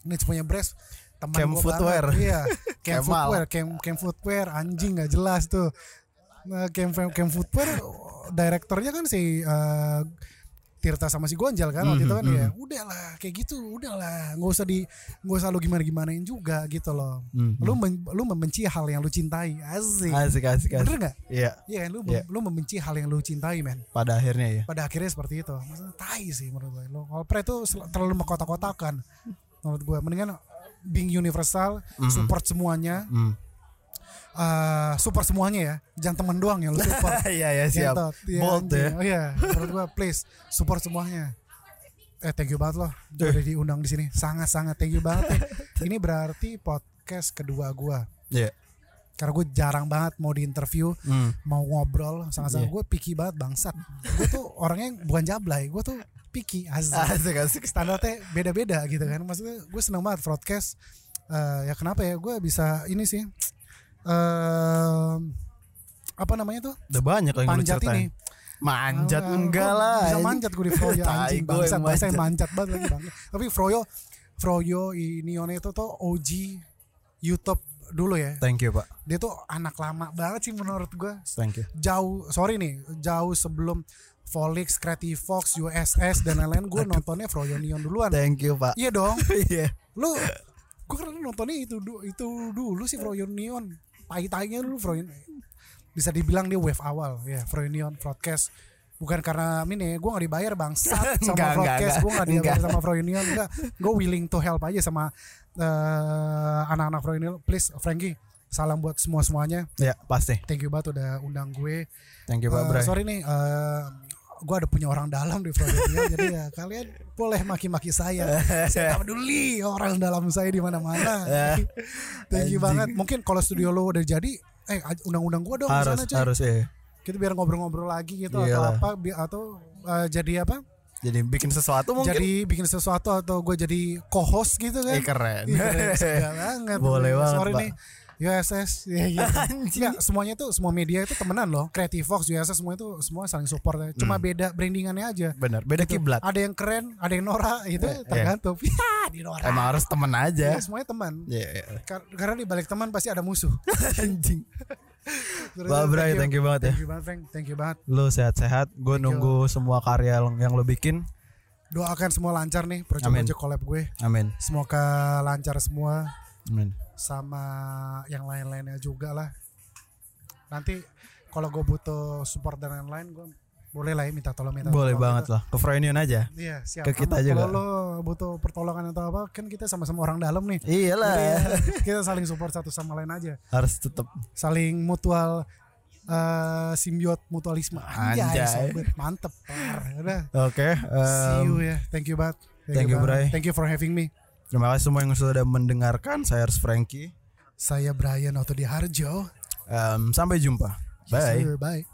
Needs punya Bres teman gua Footwear. banget. iya Camp Kemal. Footwear Camp, Camp Footwear anjing nggak jelas tuh nah, Camp, Camp Footwear direkturnya kan si eh, Tirta sama si Gonjal kan waktu itu kan ya udahlah kayak gitu udahlah nggak usah di nggak usah lu gimana gimanain juga gitu loh Mhm. lu men- lu membenci hal yang lu cintai asik Asik asik asik. bener nggak Iya. iya kan lu Iya. lu membenci hal yang lu cintai men Pada akhirnya ya. pada akhirnya seperti itu Maksudnya tai sih menurut gue lo kalau pre itu terlalu mengkotak-kotakan menurut gue mendingan being universal support semuanya Hmm. Eh, support semuanya ya jangan teman doang yang lu support Iya ya siap. Iya, Bold ya. oh iya menurut gue please support semuanya eh thank you banget loh udah diundang di sini sangat sangat thank you banget ya. ini berarti podcast kedua gue Iya. karena gue jarang banget mau di interview Hmm. mau ngobrol sangat-sangat Iya. gue picky banget bangsat gue tuh orangnya bukan jablay gue tuh picky asik Asik asik. standarnya beda-beda gitu kan maksudnya gue seneng banget broadcast Eh, ya kenapa ya gue bisa ini sih eh apa namanya tuh Udah banyak yang panjat ceritain. ini Manjat Ah, enggak lah. bisa manjat gue di Froyo anjing bangsat yang bahasa yang manjat. manjat banget lagi bang tapi Froyo Froyo ini itu tuh OG YouTube dulu ya Thank you pak. dia tuh anak lama banget sih menurut gue Thank you. jauh sorry nih jauh sebelum Volix, Creative Fox, USS dan lain-lain gue nontonnya Froyo Neon duluan Thank you pak. iya dong Iya. lu gue karena nontonnya itu itu dulu sih Froyo Neon tai-tainya dulu Froyo bisa dibilang dia wave awal. Ya Froyo Neon broadcast. Bukan karena ini gue gak dibayar bangsat. Sama Enggak, broadcast gue gak dibayar Enggak. sama Neon enggak gue willing to help aja sama eh, anak-anak Neon please Frankie salam buat semua semuanya Ya pasti. thank you banget udah undang gue. Thank you pak Bray. sorry nih eh, gue ada punya orang dalam di Freudian jadi ya kalian boleh maki-maki saya. Saya tak peduli orang dalam saya di mana-mana. Thank you banget. Mungkin kalau studio lo udah jadi eh undang-undang gue dong harus sana cuy. harus ya kita biar ngobrol-ngobrol lagi gitu atau Iyalah. apa bi- atau eh, jadi apa? Jadi bikin sesuatu mungkin? Jadi bikin sesuatu atau gue jadi co-host gitu kan? Eh, keren. Ih, keren. Banget. Boleh banget, sorry Pak. nih USS ya, ya. Nggak, semuanya tuh semua media itu temenan loh. Creative Fox USS semua itu semua saling support ya. cuma beda brandingannya aja. Benar beda Gitu. kiblat. Ada yang keren ada yang norak itu iya. tergantung. Ya di norak. Emang harus temen aja. Ya, semuanya teman. Iya, iya. Kar- karena di balik teman pasti ada musuh. Anjing. Wah, Bray, thank you. banget ya. thank you banget Frank. Thank you banget. Lu sehat-sehat. Gue nunggu semua karya yang lu bikin. Doakan semua lancar nih. Project-project collab gue. Amin. Semoga lancar semua. Amin sama yang lain-lainnya juga lah. Nanti kalau gue butuh support dan lain-lain, gue boleh lah ya minta tolong minta boleh tolong banget gitu. lah ke Freudian aja Iya siap. Ke kita juga. Kalau lo butuh pertolongan atau apa, kan kita sama-sama orang dalam nih. iyalah Jadi ya, kita saling support satu sama lain aja, harus tetap saling mutual eh simbiot mutualisme. Anjay, Anjay. sobat. mantep. Par. Udah. oke See you ya. Thank you banget. thank you, banget. Bray. Thank you for having me. Terima kasih semua yang sudah mendengarkan saya Ars Frankie Saya Brian Otodiharjo. Em, sampai jumpa Yes, bye sir. Bye.